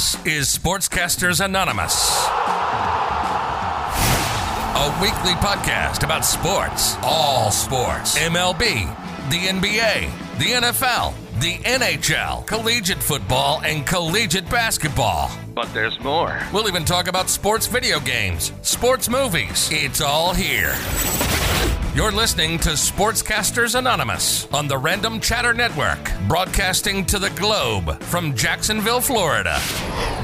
This is Sportscasters Anonymous, a weekly podcast about sports, all sports, MLB, the NBA, the NFL, the NHL, collegiate football, and collegiate basketball. But there's more. We'll even talk about sports video games, sports movies. It's all here. You're listening to Sportscasters Anonymous on the Random Chatter Network, broadcasting to the globe from Jacksonville, Florida.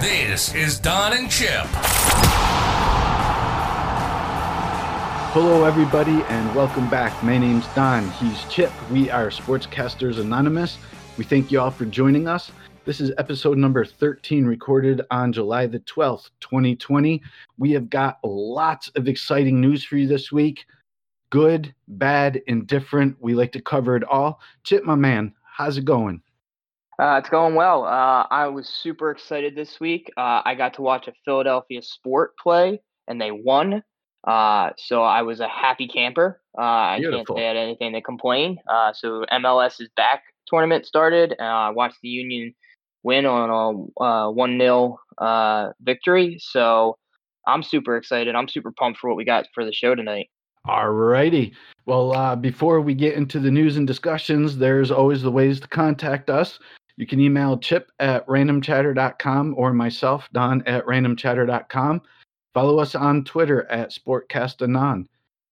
This is Don and Chip. Hello, everybody, and welcome back. My name's Don. He's Chip. We are Sportscasters Anonymous. We thank you all for joining us. This is episode number 13, recorded on July the 12th, 2020. We have got lots of exciting news for you this week good, bad, indifferent. We like to cover it all. Chip, my man, how's it going? Uh, it's going well. Uh, I was super excited this week. Uh, I got to watch a Philadelphia sport play, and they won. Uh, so I was a happy camper. Uh, I Beautiful. can't say I had anything to complain. Uh, so MLS is back. Tournament started. I watched the Union win on a one 0 victory. So I'm super excited. I'm super pumped for what we got for the show tonight. All righty. Well, uh, before we get into the news and discussions, there's always the ways to contact us. You can email chip at randomchatter.com or myself, Don, at randomchatter.com. Follow us on Twitter at SportcastAnon.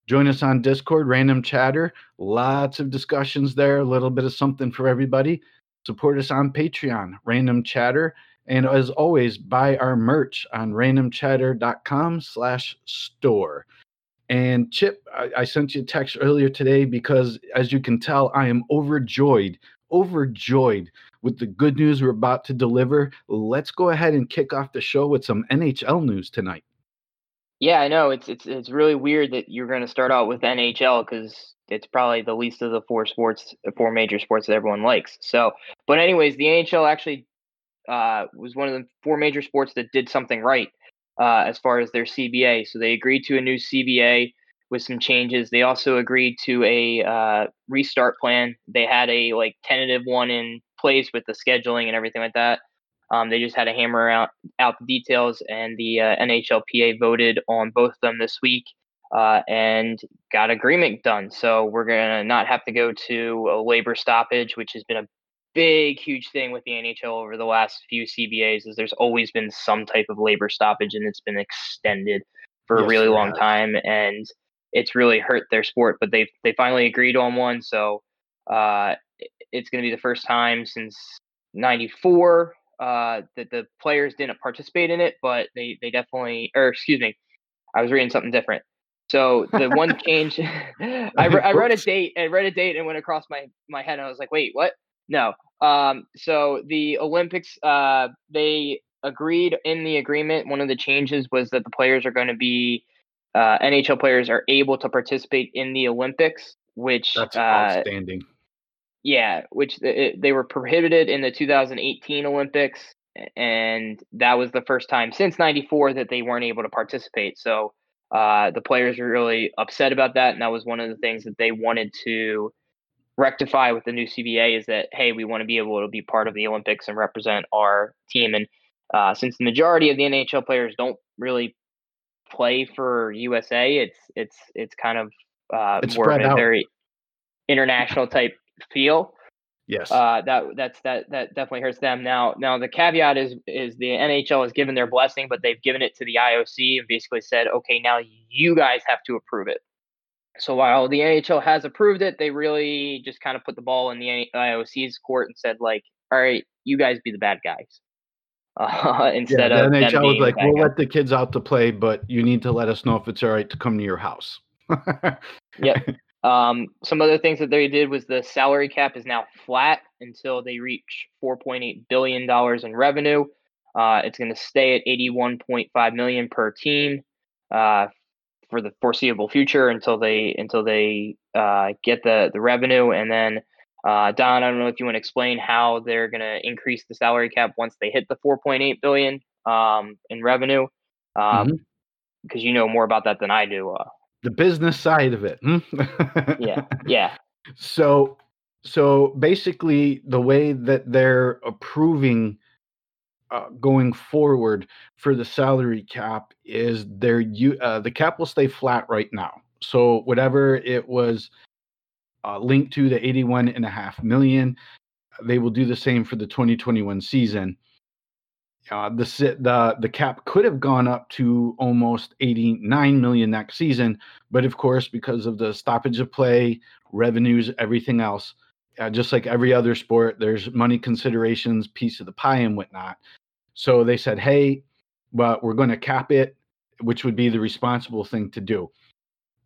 Join us on Discord, Random Chatter. Lots of discussions there, a little bit of something for everybody. Support us on Patreon, Random Chatter. And as always, buy our merch on randomchatter.com slash store. And Chip, I, I, sent you a text earlier today because, as you can tell, I am overjoyed, overjoyed with the good news we're about to deliver. Let's go ahead and kick off the show with some NHL news tonight. Yeah, I know it's it's it's really weird that you're going to start out with NHL because it's probably the least of the four sports, four major sports that everyone likes. So, but anyways, the NHL actually uh, was one of the four major sports that did something right uh, as far as their CBA. So they agreed to a new CBA with some changes. They also agreed to a uh, restart plan. They had a like tentative one in place with the scheduling and everything like that. Um, they just had to hammer out out the details, and the uh, NHLPA voted on both of them this week uh, and got agreement done. So we're gonna not have to go to a labor stoppage, which has been a big, huge thing with the NHL over the last few CBAs is there's always been some type of labor stoppage and it's been extended for Yes, a really long has. time and it's really hurt their sport. But they they finally agreed on one, so uh, it's going to be the first time since '94 uh, that the players didn't participate in it, but they they definitely or excuse me, I was reading something different. So the one change, I, re- I read a date and read a date and went across my my head and I was like, wait, what? No. Um. So the Olympics, uh, they agreed in the agreement. One of the changes was that the players are going to be uh, NHL players are able to participate in the Olympics, which That's uh, outstanding. yeah, which th- it, they were prohibited in the 2018 Olympics, and that was the first time since '94 that they weren't able to participate. So uh, the players were really upset about that, and that was one of the things that they wanted to rectify with the new CBA is that hey, we want to be able to be part of the Olympics and represent our team. And uh, since the majority of the NHL players don't really play for USA, it's it's it's kind of uh, It's more of a out. very international type feel Yes. uh, that that's that that definitely hurts them. Now, now the caveat is is the NHL has given their blessing, but they've given it to the IOC and basically said, okay, now you guys have to approve it. So while the NHL has approved it, they really just kind of put the ball in the IOC's court and said, like, all right, you guys be the bad guys. Uh, yeah, instead the of them NHL was the like, we'll guys. let the kids out to play, but you need to let us know if it's all right to come to your house. Yep. Um, some other things that they did was the salary cap is now flat until they reach 4.8 billion dollars in revenue. Uh, it's going to stay at 81.5 million per team uh, for the foreseeable future until they until they uh, get the the revenue. And then uh, Don, I don't know if you want to explain how they're going to increase the salary cap once they hit the 4.8 billion um, in revenue, because Mhm. you know more about that than I do. Uh, the business side of it. hmm? yeah, yeah. So so basically the way that they're approving uh, going forward for the salary cap is there you uh, the cap will stay flat right now. So whatever it was uh, linked to the 81 and a half million, they will do the same for the 2021 season. Uh, the the the cap could have gone up to almost 89 million next season, but of course, because of the stoppage of play, revenues, everything else, uh, just like every other sport, there's money considerations, piece of the pie, and whatnot. So they said, hey, but we're going to cap it, which would be the responsible thing to do.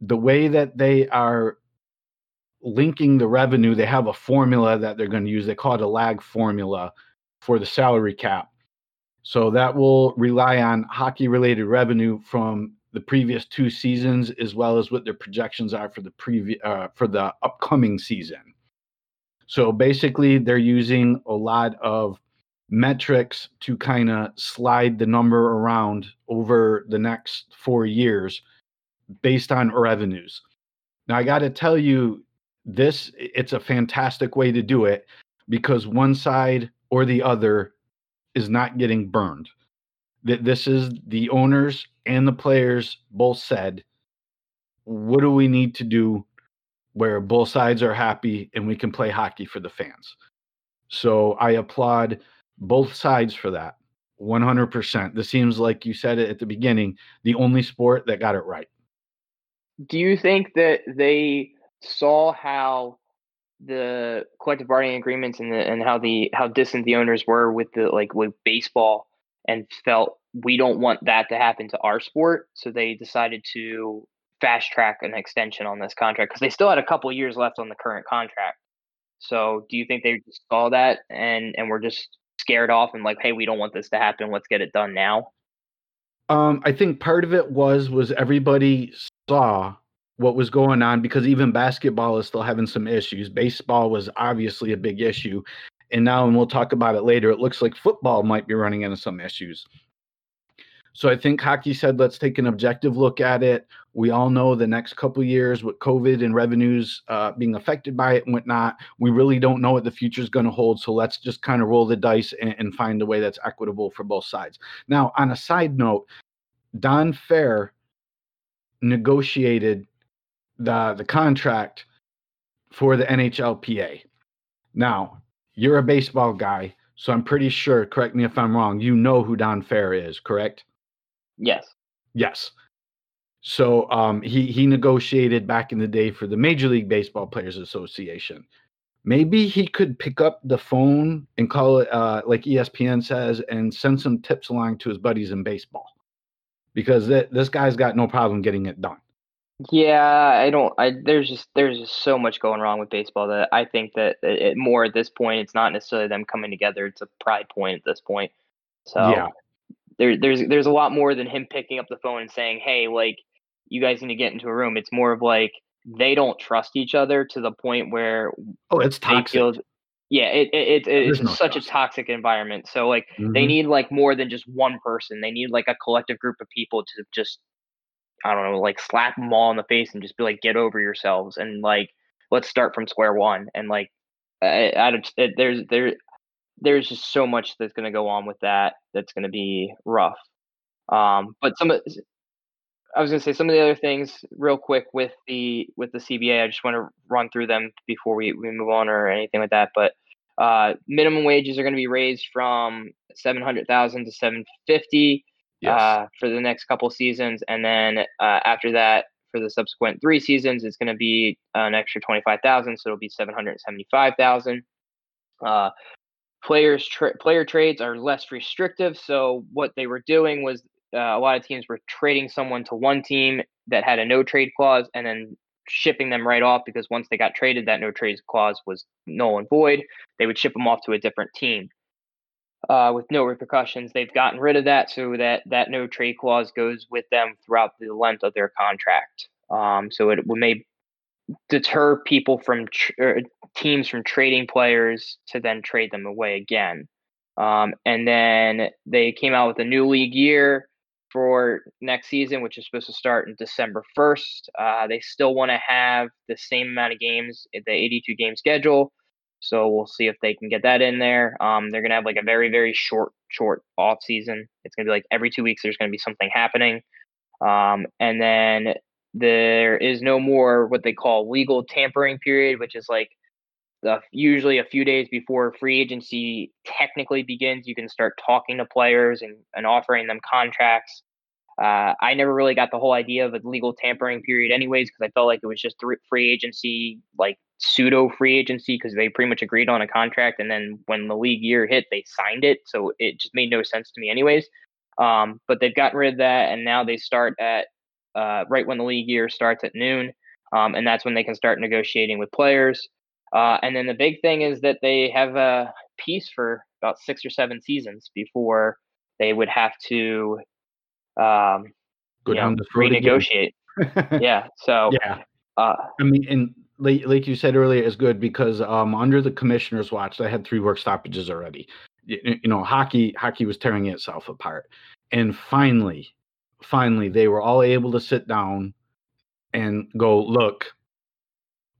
The way that they are linking the revenue, they have a formula that they're going to use. They call it a lag formula for the salary cap. So that will rely on hockey related revenue from the previous two seasons as well as what their projections are for the previous uh, for the upcoming season. So basically they're using a lot of metrics to kind of slide the number around over the next four years based on revenues. Now, I got to tell you, this it's a fantastic way to do it because one side or the other is not getting burned. That this is the owners and the players both said, what do we need to do where both sides are happy and we can play hockey for the fans? So I applaud both sides for that 100%. This seems like you said it at the beginning, the only sport that got it right. Do you think that they saw how the collective bargaining agreements and the, and how the how distant the owners were with the like with baseball and felt we don't want that to happen to our sport so they decided to fast track an extension on this contract because they still had a couple years left on the current contract so do you think they just saw that and and were just scared off and like, hey, we don't want this to happen. Let's get it done now? Um, I think part of it was was everybody saw what was going on because even basketball is still having some issues. Baseball was obviously a big issue. And now, and we'll talk about it later, it looks like football might be running into some issues. So I think hockey said, let's take an objective look at it. We all know the next couple years with COVID and revenues uh, being affected by it and whatnot, we really don't know what the future is going to hold. So let's just kind of roll the dice and, and find a way that's equitable for both sides. Now, on a side note, Don Fehr negotiated the the contract for the NHLPA. Now, you're a baseball guy, so I'm pretty sure, correct me if I'm wrong, you know who Don Fehr is, correct? Yes. Yes. So um, he he negotiated back in the day for the Major League Baseball Players Association. Maybe he could pick up the phone and call it uh, like ESPN says and send some tips along to his buddies in baseball, because th- this guy's got no problem getting it done. Yeah, I don't. I there's just there's just so much going wrong with baseball that I think that it, more at this point it's not necessarily them coming together. It's a pride point at this point. So yeah, there, there's there's a lot more than him picking up the phone and saying, "Hey, like you guys need to get into a room." It's more of like they don't trust each other to the point where oh, it's toxic. Feel, yeah, it, it, it it's no such trust. a toxic environment. So like mm-hmm. they need like more than just one person. They need like a collective group of people to just I don't know, like slap them all in the face and just be like, "Get over yourselves," and like let's start from square one. And like I, I it, there's there there's just so much that's going to go on with that that's going to be rough. Um, but some of I was going to say some of the other things real quick with the with the CBA. I just want to run through them before we, we move on or anything like that. But uh, minimum wages are going to be raised from seven hundred thousand to seven fifty yes. uh, for the next couple seasons, and then uh, after that, for the subsequent three seasons, it's going to be an extra twenty five thousand, so it'll be seven hundred seventy five thousand. Uh, players tra- player trades are less restrictive. So what they were doing was uh, a lot of teams were trading someone to one team that had a no trade clause and then shipping them right off because once they got traded, that no trade clause was null and void. They would ship them off to a different team. Uh, with no repercussions, they've gotten rid of that so that that no trade clause goes with them throughout the length of their contract. Um, so it may deter people from tr- er, teams from trading players to then trade them away again. Um, and then they came out with a new league year for next season, which is supposed to start in December 1st. Uh, they still want to have the same amount of games, the 82 game schedule. So we'll see if they can get that in there. Um, they're gonna have like a very very short short off season. It's gonna be like every two weeks there's gonna be something happening. Um, and then there is no more what they call legal tampering period, which is like the, usually a few days before free agency technically begins. You can start talking to players and, and offering them contracts. Uh, I never really got the whole idea of a legal tampering period, anyways, because I felt like it was just free agency, like pseudo free agency, because they pretty much agreed on a contract, and then when the league year hit, they signed it. So it just made no sense to me, anyways. Um, but they've gotten rid of that, and now they start at uh, right when the league year starts at noon, um, and that's when they can start negotiating with players. Uh, and then the big thing is that they have a piece for about six or seven seasons before they would have to um, go down know, the renegotiate. yeah. So yeah. Uh, I mean, and like, like you said earlier, is good because um, under the commissioner's watch, they had three work stoppages already. You, you know, hockey hockey was tearing itself apart, and finally, finally, they were all able to sit down and go, look,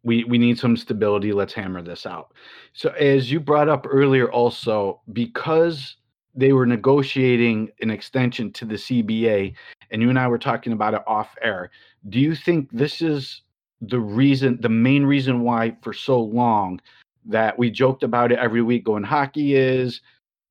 we we need some stability. Let's hammer this out. So as you brought up earlier, also because they were negotiating an extension to the CBA, and you and I were talking about it off air. Do you think this is the reason, the main reason why for so long that we joked about it every week, going hockey is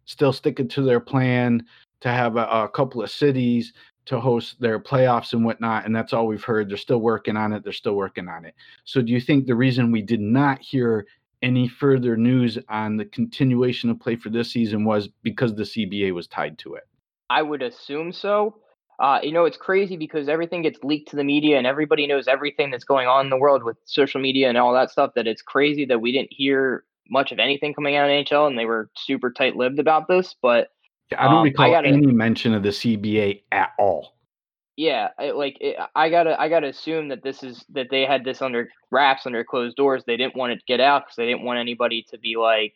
still sticking to their plan to have a, a couple of cities to host their playoffs and whatnot. And that's all we've heard. They're still working on it. They're still working on it. So, do you think the reason we did not hear any further news on the continuation of play for this season was because the CBA was tied to it? I would assume so. Uh, you know, it's crazy because everything gets leaked to the media and everybody knows everything that's going on in the world with social media and all that stuff. That it's crazy that we didn't hear much of anything coming out of NHL and they were super tight lipped about this. But I don't um, recall I gotta, any mention of the CBA at all. Yeah, I, like it, I gotta, I gotta assume that this is that they had this under wraps, under closed doors. They didn't want it to get out because they didn't want anybody to be like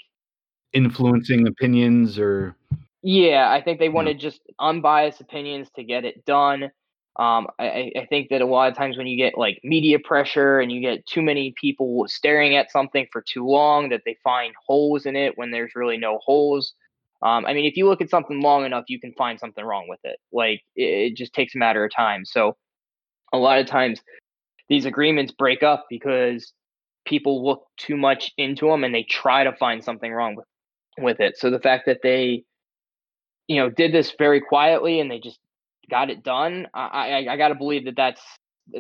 influencing opinions or. Yeah, I think they wanted just unbiased opinions to get it done. Um, I, I think that a lot of times when you get like media pressure and you get too many people staring at something for too long, that they find holes in it when there's really no holes. Um, I mean, if you look at something long enough, you can find something wrong with it. Like it, it just takes a matter of time. So a lot of times these agreements break up because people look too much into them and they try to find something wrong with with it. So the fact that they, you know, did this very quietly and they just got it done, I I, I got to believe that that's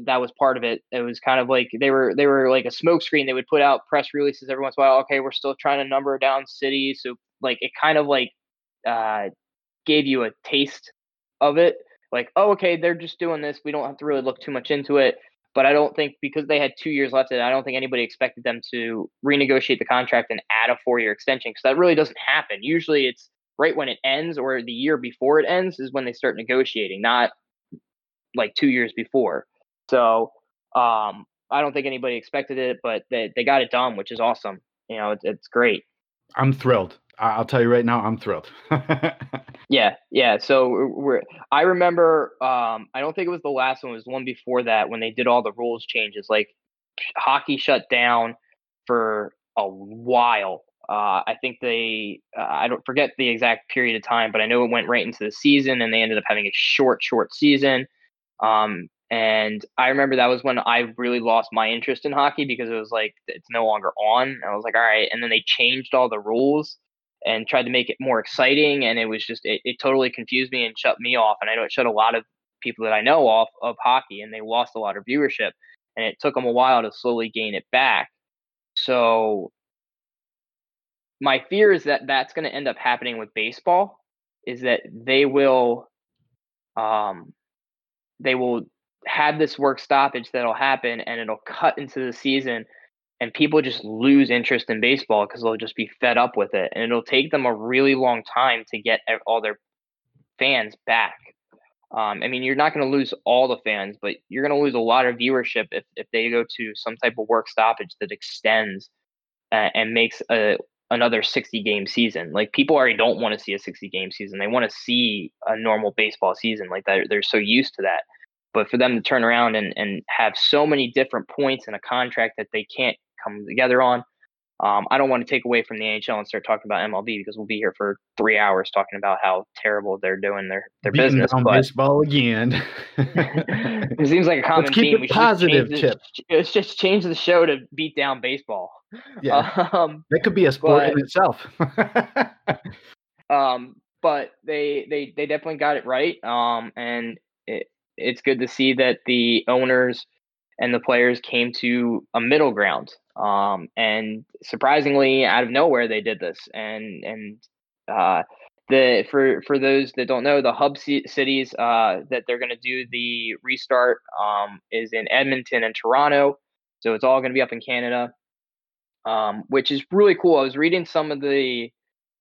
that was part of it. It was kind of like they were they were like a smokescreen. They would put out press releases every once in a while. Okay, we're still trying to number down cities, so like it kind of like uh, gave you a taste of it. Like, oh, okay, they're just doing this. We don't have to really look too much into it. But I don't think because they had two years left, I don't think anybody expected them to renegotiate the contract and add a four-year extension because that really doesn't happen. Usually, it's right when it ends or the year before it ends is when they start negotiating, not like two years before. So um, I don't think anybody expected it, but they, they got it done, which is awesome. You know, it's, it's great. I'm thrilled. I'll tell you right now, I'm thrilled. yeah, yeah. So we're. I remember. Um, I don't think it was the last one. It was one before that when they did all the rules changes. Like hockey shut down for a while. Uh, I think they. Uh, I don't forget the exact period of time, but I know it went right into the season, and they ended up having a short, short season. Um, and I remember that was when I really lost my interest in hockey because it was like it's no longer on. And I was like, all right. And then they changed all the rules and tried to make it more exciting. And it was just, it, it totally confused me and shut me off. And I know it shut a lot of people that I know off of hockey and they lost a lot of viewership. And it took them a while to slowly gain it back. So my fear is that that's going to end up happening with baseball is that they will um they will have this work stoppage that'll happen and it'll cut into the season and people just lose interest in baseball because they'll just be fed up with it and it'll take them a really long time to get all their fans back. Um, i mean you're not going to lose all the fans but you're going to lose a lot of viewership if, if they go to some type of work stoppage that extends uh, and makes a another 60 game season. Like people already don't want to see a 60 game season. They want to see a normal baseball season like that they're so used to that. But for them to turn around and, and have so many different points in a contract that they can't come together on, Um, I don't want to take away from the NHL and start talking about MLB because we'll be here for three hours talking about how terrible they're doing their their Beating business. But baseball again. it seems like a common Let's keep theme. it We positive, Chip. let's just change the show to beat down baseball. yeah, Um, that could be a sport in itself. um, but they they they definitely got it right. Um, and it, it's good to see that the owners and the players came to a middle ground. Um, and surprisingly, out of nowhere, they did this. And and uh, the for for those that don't know, the hub ci- cities uh, that they're going to do the restart um, is in Edmonton and Toronto. So it's all going to be up in Canada, um, which is really cool. I was reading some of the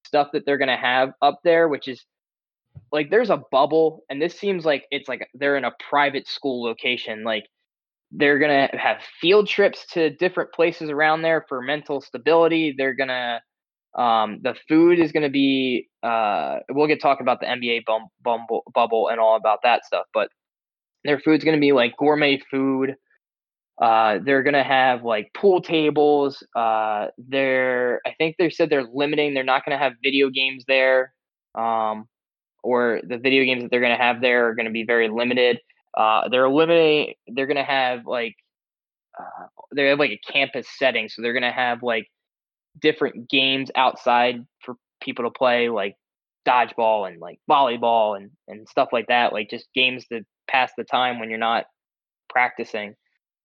stuff that they're going to have up there, which is like there's a bubble, and this seems like it's like they're in a private school location. Like they're going to have field trips to different places around there for mental stability. They're going to um, the food is going to be uh, we'll get talking about the NBA bum, bumble, bubble and all about that stuff, but their food's going to be like gourmet food. Uh, they're gonna have like pool tables. Uh, they're I think they said they're limiting. They're not gonna have video games there, um, or the video games that they're gonna have there are gonna be very limited. Uh, they're eliminating. They're gonna have like uh, they have like a campus setting, so they're gonna have like different games outside for people to play, like dodgeball and like volleyball and and stuff like that. Like just games to pass the time when you're not practicing.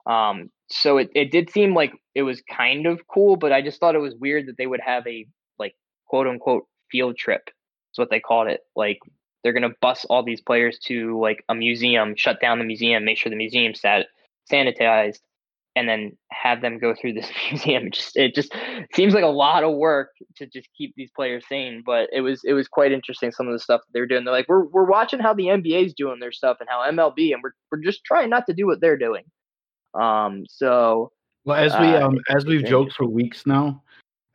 Um, so it, it did seem like it was kind of cool, but I just thought it was weird that they would have a like quote unquote field trip. That's what they called it. Like they're gonna bus all these players to like a museum, shut down the museum, make sure the museum's sat- sanitized, and then have them go through this museum. It just it just seems like a lot of work to just keep these players sane. But it was it was quite interesting some of the stuff that they're doing. They're like, we're we're watching how the NBA's doing their stuff and how MLB, and we're we're just trying not to do what they're doing. Um, so Well, as we Uh, um as we've joked for weeks now,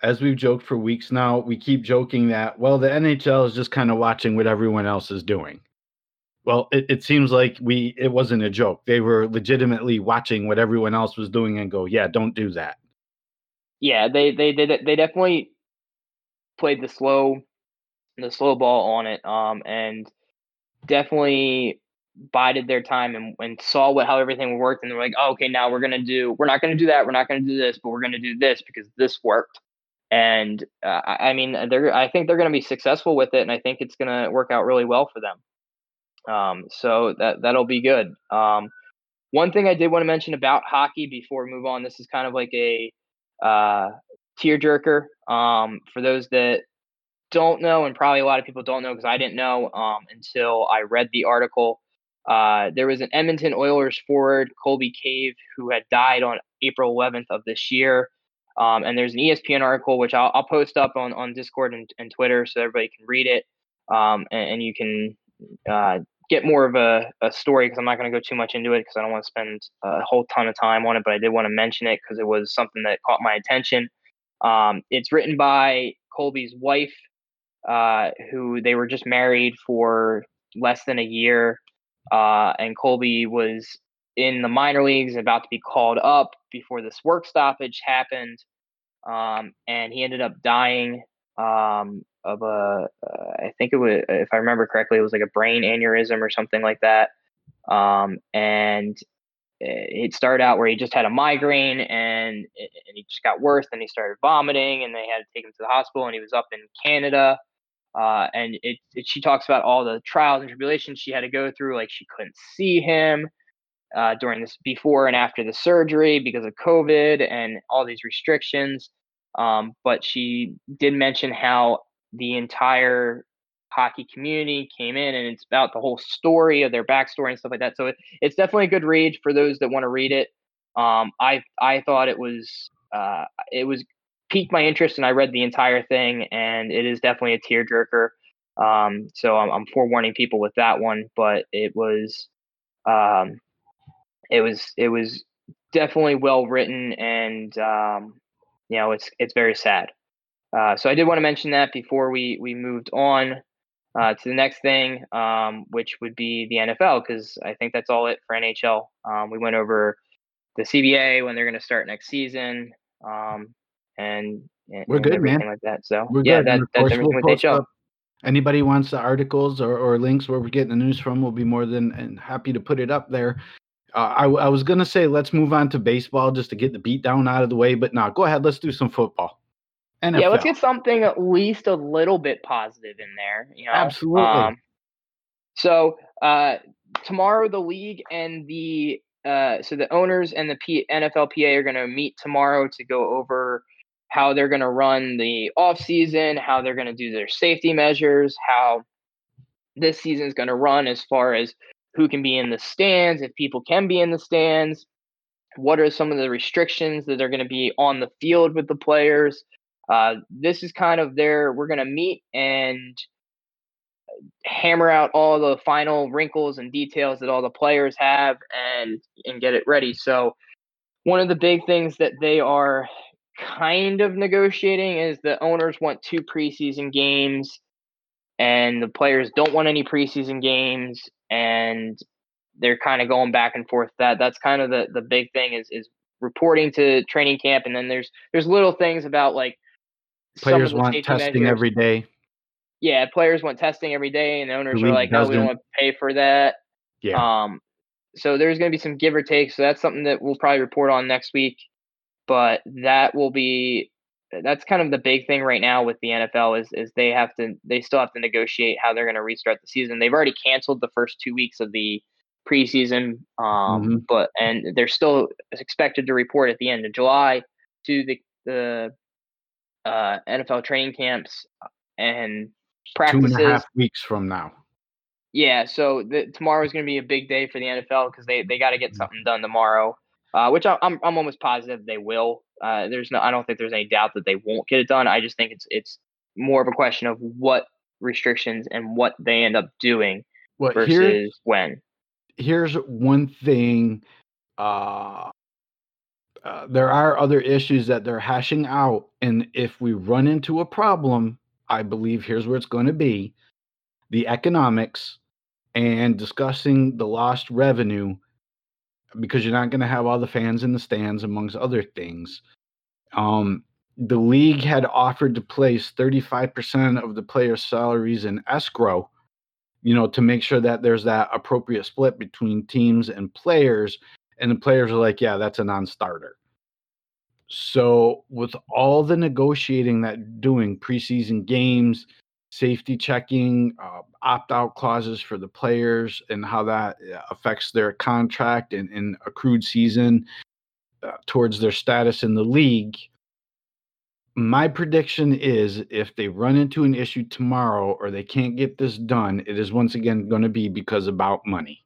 as we've joked for weeks now, we keep joking that well, the NHL is just kind of watching what everyone else is doing. Well, it, it seems like we it wasn't a joke. They were legitimately watching what everyone else was doing and go, yeah, don't do that. yeah, they they did. They definitely played the slow the slow ball on it. Um, and definitely bided their time and, and saw what how everything worked and they're like oh, okay now we're gonna do we're not gonna do that we're not gonna do this but we're gonna do this because this worked and uh, I, mean they're i think they're gonna be successful with it and i think it's gonna work out really well for them um so that that'll be good um one thing i did want to mention about hockey before we move on this is kind of like a uh tearjerker um for those that don't know, and probably a lot of people don't know because I didn't know um, until I read the article. Uh, there was an Edmonton Oilers forward, Colby Cave, who had died on April 11th of this year. Um, and there's an ESPN article, which I'll, I'll post up on, on Discord and, and Twitter so everybody can read it. Um, and, and you can uh, get more of a, a story because I'm not going to go too much into it because I don't want to spend a whole ton of time on it, but I did want to mention it because it was something that caught my attention. Um, it's written by Colby's wife, uh, who they were just married for less than a year. Uh, and Colby was in the minor leagues, about to be called up before this work stoppage happened. Um, and he ended up dying um, of a, uh, I think it was, if I remember correctly, it was like a brain aneurysm or something like that. Um, and it started out where he just had a migraine and and he just got worse. Then he started vomiting, and they had to take him to the hospital. And he was up in Canada, uh, and it, it, she talks about all the trials and tribulations she had to go through. Like she couldn't see him uh, during this before and after the surgery because of COVID and all these restrictions. Um, but she did mention how the entire hockey community came in and it's about the whole story of their backstory and stuff like that. So it, it's definitely a good read for those that want to read it. Um, I I thought it was uh, it was piqued my interest and I read the entire thing and it is definitely a tearjerker. Um, so I'm, I'm forewarning people with that one, but it was um, it was it was definitely well written and um, you know it's it's very sad. Uh, so I did want to mention that before we we moved on uh, to the next thing, um, which would be the NFL, because I think that's all it for NHL. Um, we went over the CBA when they're going to start next season, um, and, and We're good, man. like that. So We're yeah, that, that's everything we'll with post HL. up- Anybody wants the articles or, or links where we're getting the news from, we'll be more than and happy to put it up there. Uh, I, I was gonna say let's move on to baseball just to get the beat down out of the way, but no, go ahead. Let's do some football. NFL. Yeah, let's get something at least a little bit positive in there. You know, Absolutely. so uh, tomorrow, the league and the uh, so the owners and the P- NFLPA are going to meet tomorrow to go over how they're going to run the off season, how they're going to do their safety measures, how this season is going to run as far as who can be in the stands, if people can be in the stands, what are some of the restrictions that are going to be on the field with the players. Uh, this is kind of their, we're going to meet and hammer out all the final wrinkles and details that all the players have and and get it ready. So one of the big things that they are kind of negotiating is the owners want two preseason games and the players don't want any preseason games and they're kind of going back and forth that that's kind of the the big thing is is reporting to training camp and then there's there's little things about like Players want testing measures. every day. yeah players want testing every day and owners are like no we don't want to pay for that Yeah. um, so there's going to be some give or take. So that's something that we'll probably report on next week. But that will be that's kind of the big thing right now with the NFL is is they have to they still have to negotiate how they're going to restart the season. They've already canceled the first two weeks of the preseason, um, Mhm. but and they're still expected to report at the end of July to the the uh, NFL training camps and practices. and a half weeks from now. Yeah, so the, tomorrow is going to be a big day for the NFL because they, they got to get something done tomorrow, uh, which I, I'm I'm almost positive they will. Uh, there's no I don't think there's any doubt that they won't get it done. I just think it's it's more of a question of what restrictions and what they end up doing Well, versus here, when. here's one thing. Uh, uh, there are other issues that they're hashing out, and if we run into a problem, I believe here's where it's going to be: the economics and discussing the lost revenue, because you're not going to have all the fans in the stands, amongst other things. Um, the league had offered to place 35% of the players' salaries in escrow you know, to make sure that there's that appropriate split between teams and players. And the players are like, yeah, that's a non starter. So, with all the negotiating that doing preseason games, safety checking, uh, opt out clauses for the players, and how that uh, affects their contract and, and accrued season uh, towards their status in the league, my prediction is if they run into an issue tomorrow or they can't get this done, it is once again going to be because about money.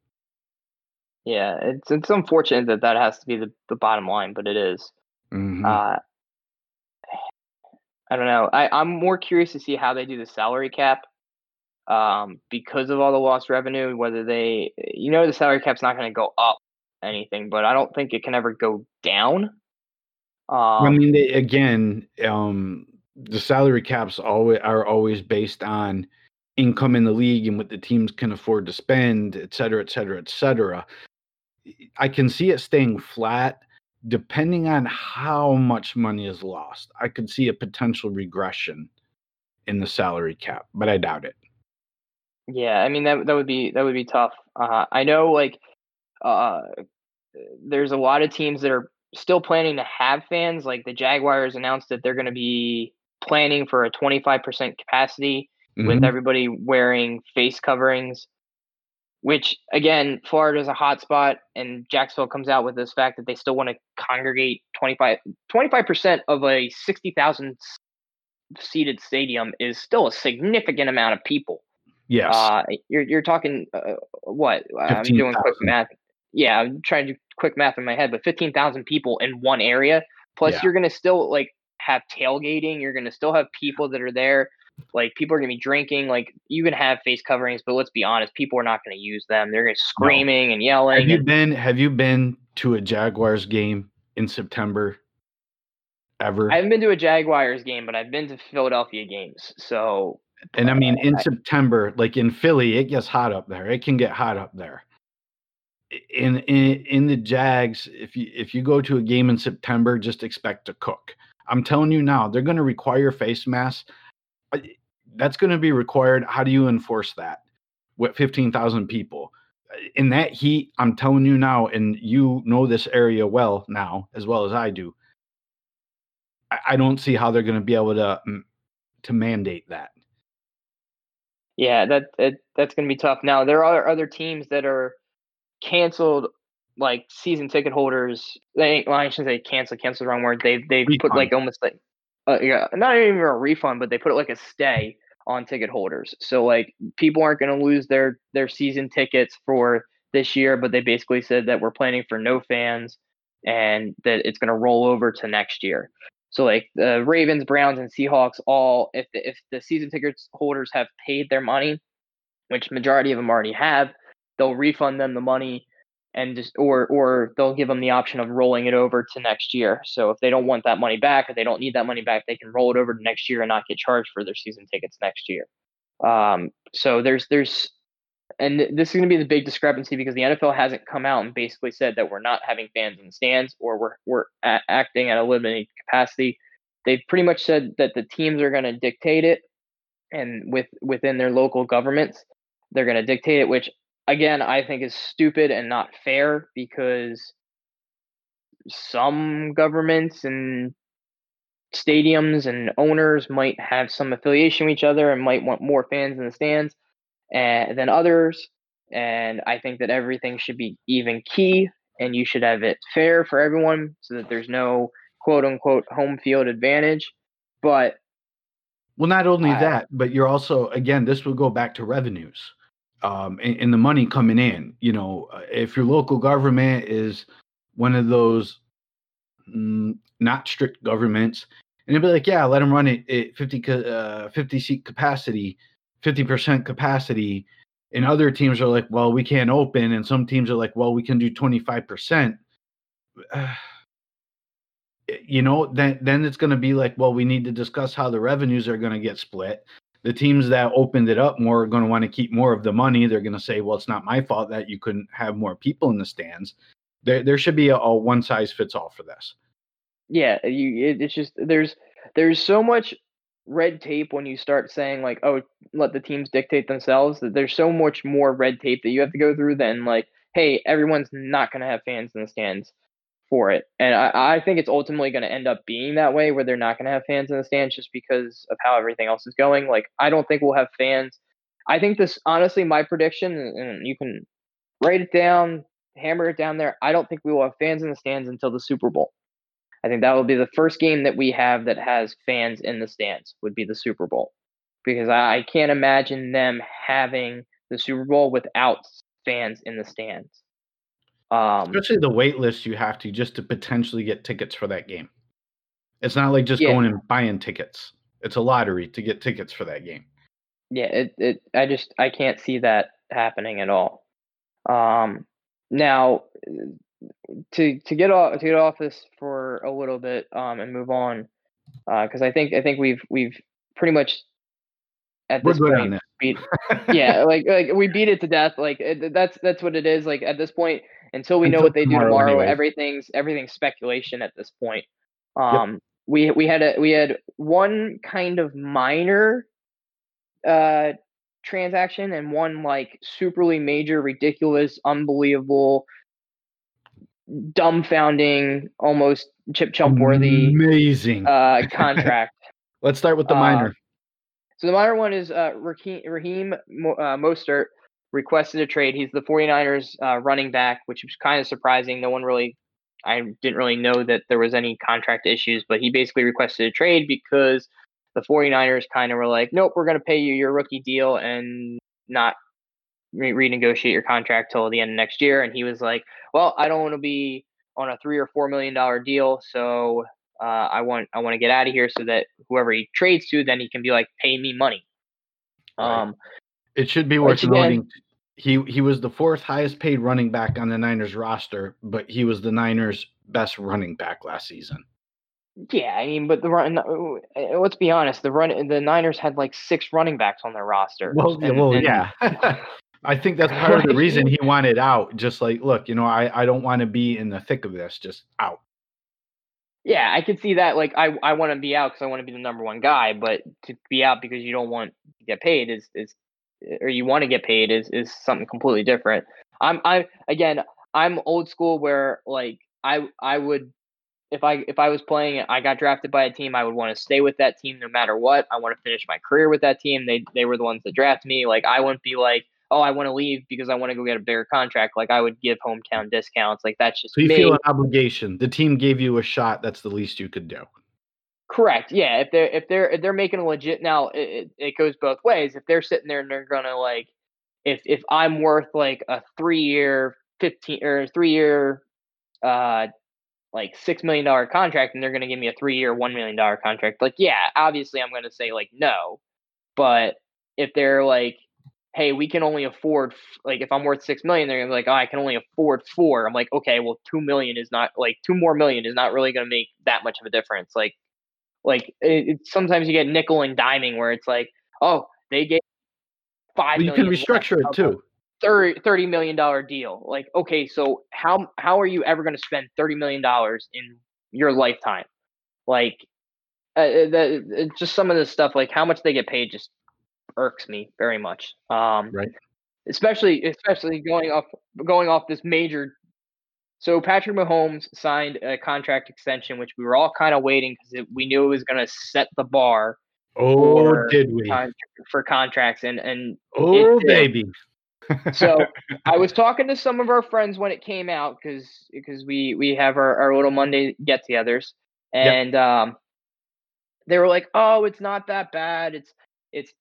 Yeah, it's it's unfortunate that that has to be the, the bottom line, but it is. Mhm. Uh, I don't know. I, I'm more curious to see how they do the salary cap um, because of all the lost revenue. Whether they, you know, the salary cap's not going to go up anything, but I don't think it can ever go down. Um, I mean, they, again, um, the salary caps always are always based on income in the league and what the teams can afford to spend, et cetera, et cetera, et cetera. I can see it staying flat depending on how much money is lost. I could see a potential regression in the salary cap, but I doubt it. Yeah, I mean that that would be that would be tough. Uh, I know like uh, there's a lot of teams that are still planning to have fans. Like the Jaguars announced that they're going to be planning for a 25% capacity with Mhm. everybody wearing face coverings. Which again, Florida is a hot spot, and Jacksonville comes out with this fact that they still want to congregate 25 percent of a 60,000 seated stadium is still a significant amount of people. Yes. Uh, you're you're talking uh, what? I'm doing quick math. Yeah, I'm trying to do quick math in my head, but 15,000 people in one area. Plus, Yeah. you're gonna still like have tailgating. You're gonna still have people that are there. Like people are gonna be drinking. Like you can have face coverings, but let's be honest, people are not gonna use them. They're gonna screaming and yelling. have you and- been have you been to a Jaguars game in September ever? I haven't been to a Jaguars game, but I've been to Philadelphia games. So And I mean, in I- September, like in Philly, it gets hot up there. It can get hot up there. In in in the Jags, if you if you go to a game in September, just expect to cook. I'm telling you now, they're going to require face masks. Uh, that's going to be required. How do you enforce that with 15,000 people? Uh, in that heat, I'm telling you now, and you know this area well now, as well as I do. I don't see how they're going to be able to mm, to mandate that. Yeah, that, that that's going to be tough. Now there are other teams that are canceled, like season ticket holders. They well, I shouldn't say cancel. Cancel the wrong word. They've they've put like almost like uh, yeah, not even a refund, but they put it like a stay on ticket holders. So like people aren't going to lose their their season tickets for this year, but they basically said that we're planning for no fans and that it's going to roll over to next year. So like the Ravens, Browns, and Seahawks all, if the, if the season tickets holders have paid their money, which majority of them already have, they'll refund them the money and just or or they'll give them the option of rolling it over to next year. So if they don't want that money back or they don't need that money back, they can roll it over to next year and not get charged for their season tickets next year. Um, so there's there's and this is going to be the big discrepancy because the NFL hasn't come out and basically said that we're not having fans in the stands or we're we're a- acting at a limited capacity. They've pretty much said that the teams are going to dictate it, and with within their local governments, they're going to dictate it, which again I think is stupid and not fair because some governments and stadiums and owners might have some affiliation with each other and might want more fans in the stands and, than others. And I think that everything should be even key and you should have it fair for everyone so that there's no quote unquote home field advantage. But well, not only I, that, but you're also, again, this will go back to revenues um, and, and the money coming in. You know, uh, if your local government is one of those mm, not strict governments, and it'd be like, yeah, let them run it at 50, uh, 50 seat capacity 50% capacity and other teams are like well we can't open and some teams are like well we can do 25% you know then then it's going to be like well we need to discuss how the revenues are going to get split the teams that opened it up more are going to want to keep more of the money. They're going to say well it's not my fault that you couldn't have more people in the stands. There, there should be a, a one size fits all for this. Yeah you it, it's just there's there's so much red tape when you start saying like oh let the teams dictate themselves that there's so much more red tape that you have to go through than like hey everyone's not going to have fans in the stands for it. And i, I think it's ultimately going to end up being that way where they're not going to have fans in the stands just because of how everything else is going. Like i don't think we'll have fans. I think this honestly my prediction and you can write it down hammer it down there i don't think we will have fans in the stands until the super bowl. I think that will be the first game that we have that has fans in the stands would be the Super Bowl. Because I, I can't imagine them having the Super Bowl without fans in the stands. Um, Especially the wait list you have to just to potentially get tickets for that game. It's not like just yeah. going and buying tickets. It's a lottery to get tickets for that game. Yeah, it, it I just I can't see that happening at all. Um, now to to get off to get off this for a little bit um, and move on because uh, I think I think we've we've pretty much at this point beat yeah like like we beat it to death like it, that's that's what it is like at this point until we until know what they do tomorrow everything's everything's speculation at this point um yep. we we had a we had one kind of minor uh transaction and one like superly major ridiculous unbelievable dumbfounding, almost chip chump worthy, amazing uh, contract. Let's start with the minor. Uh, so the minor one is uh, Raheem, Raheem uh, Mostert requested a trade. He's the 49ers uh, running back, which was kind of surprising. No one really, I didn't really know that there was any contract issues, but he basically requested a trade because the 49ers kind of were like, nope, we're going to pay you your rookie deal and not re- renegotiate your contract till the end of next year. And he was like, well, I don't want to be on a three or four million dollar deal, so uh, I want I want to get out of here so that whoever he trades to, then he can be like, pay me money. Right. Um, it should be worth noting. He he was the fourth highest paid running back on the Niners roster, but he was the Niners' best running back last season. Yeah, I mean, but the run. Uh, let's be honest. The run. The Niners had like six running backs on their roster. Well, and, well, and, yeah. I think that's part of the reason he wanted out. Just like, look, you know, I, I don't want to be in the thick of this. Just out. Yeah, I can see that. Like, I I want to be out because I want to be the number one guy, but to be out because you don't want to get paid is is or you want to get paid is is something completely different. I'm I again I'm old school where like I I would if I if I was playing I got drafted by a team I would want to stay with that team no matter what. I want to finish my career with that team. They they were the ones that drafted me. Like I wouldn't be like oh, I want to leave because I want to go get a bigger contract. Like I would give hometown discounts. Like that's just so you me. feel an obligation. The team gave you a shot. That's the least you could do. Correct. Yeah. If they're if they're if they're making a legit now, it, it goes both ways. If they're sitting there and they're gonna like, if if I'm worth like a three year fifteen or three year, uh, like six million dollar contract, and they're gonna give me a three year one million dollar contract, like yeah, obviously I'm gonna say like no. But if they're like hey, we can only afford like if I'm worth six million, they're gonna be like, oh, I can only afford four. I'm like, okay, well, two million is not like two more million is not really gonna make that much of a difference. Like, like it, it, sometimes you get nickel and diming where it's like, oh, they get five. Well, you can restructure it too. 30, 30 million dollar deal. Like, okay, so how how are you ever going to spend thirty million dollars in your lifetime? Like, uh, uh the, just some of this stuff, like how much they get paid, just irks me very much. Um, right. Especially, especially going off going off this major. So Patrick Mahomes signed a contract extension, which we were all kind of waiting because we knew it was going to set the bar. Oh, did we for contracts and and oh baby. so I was talking to some of our friends when it came out because because we we have our, our little Monday get-togethers and yep. um they were like, "Oh, it's not that bad. It's it's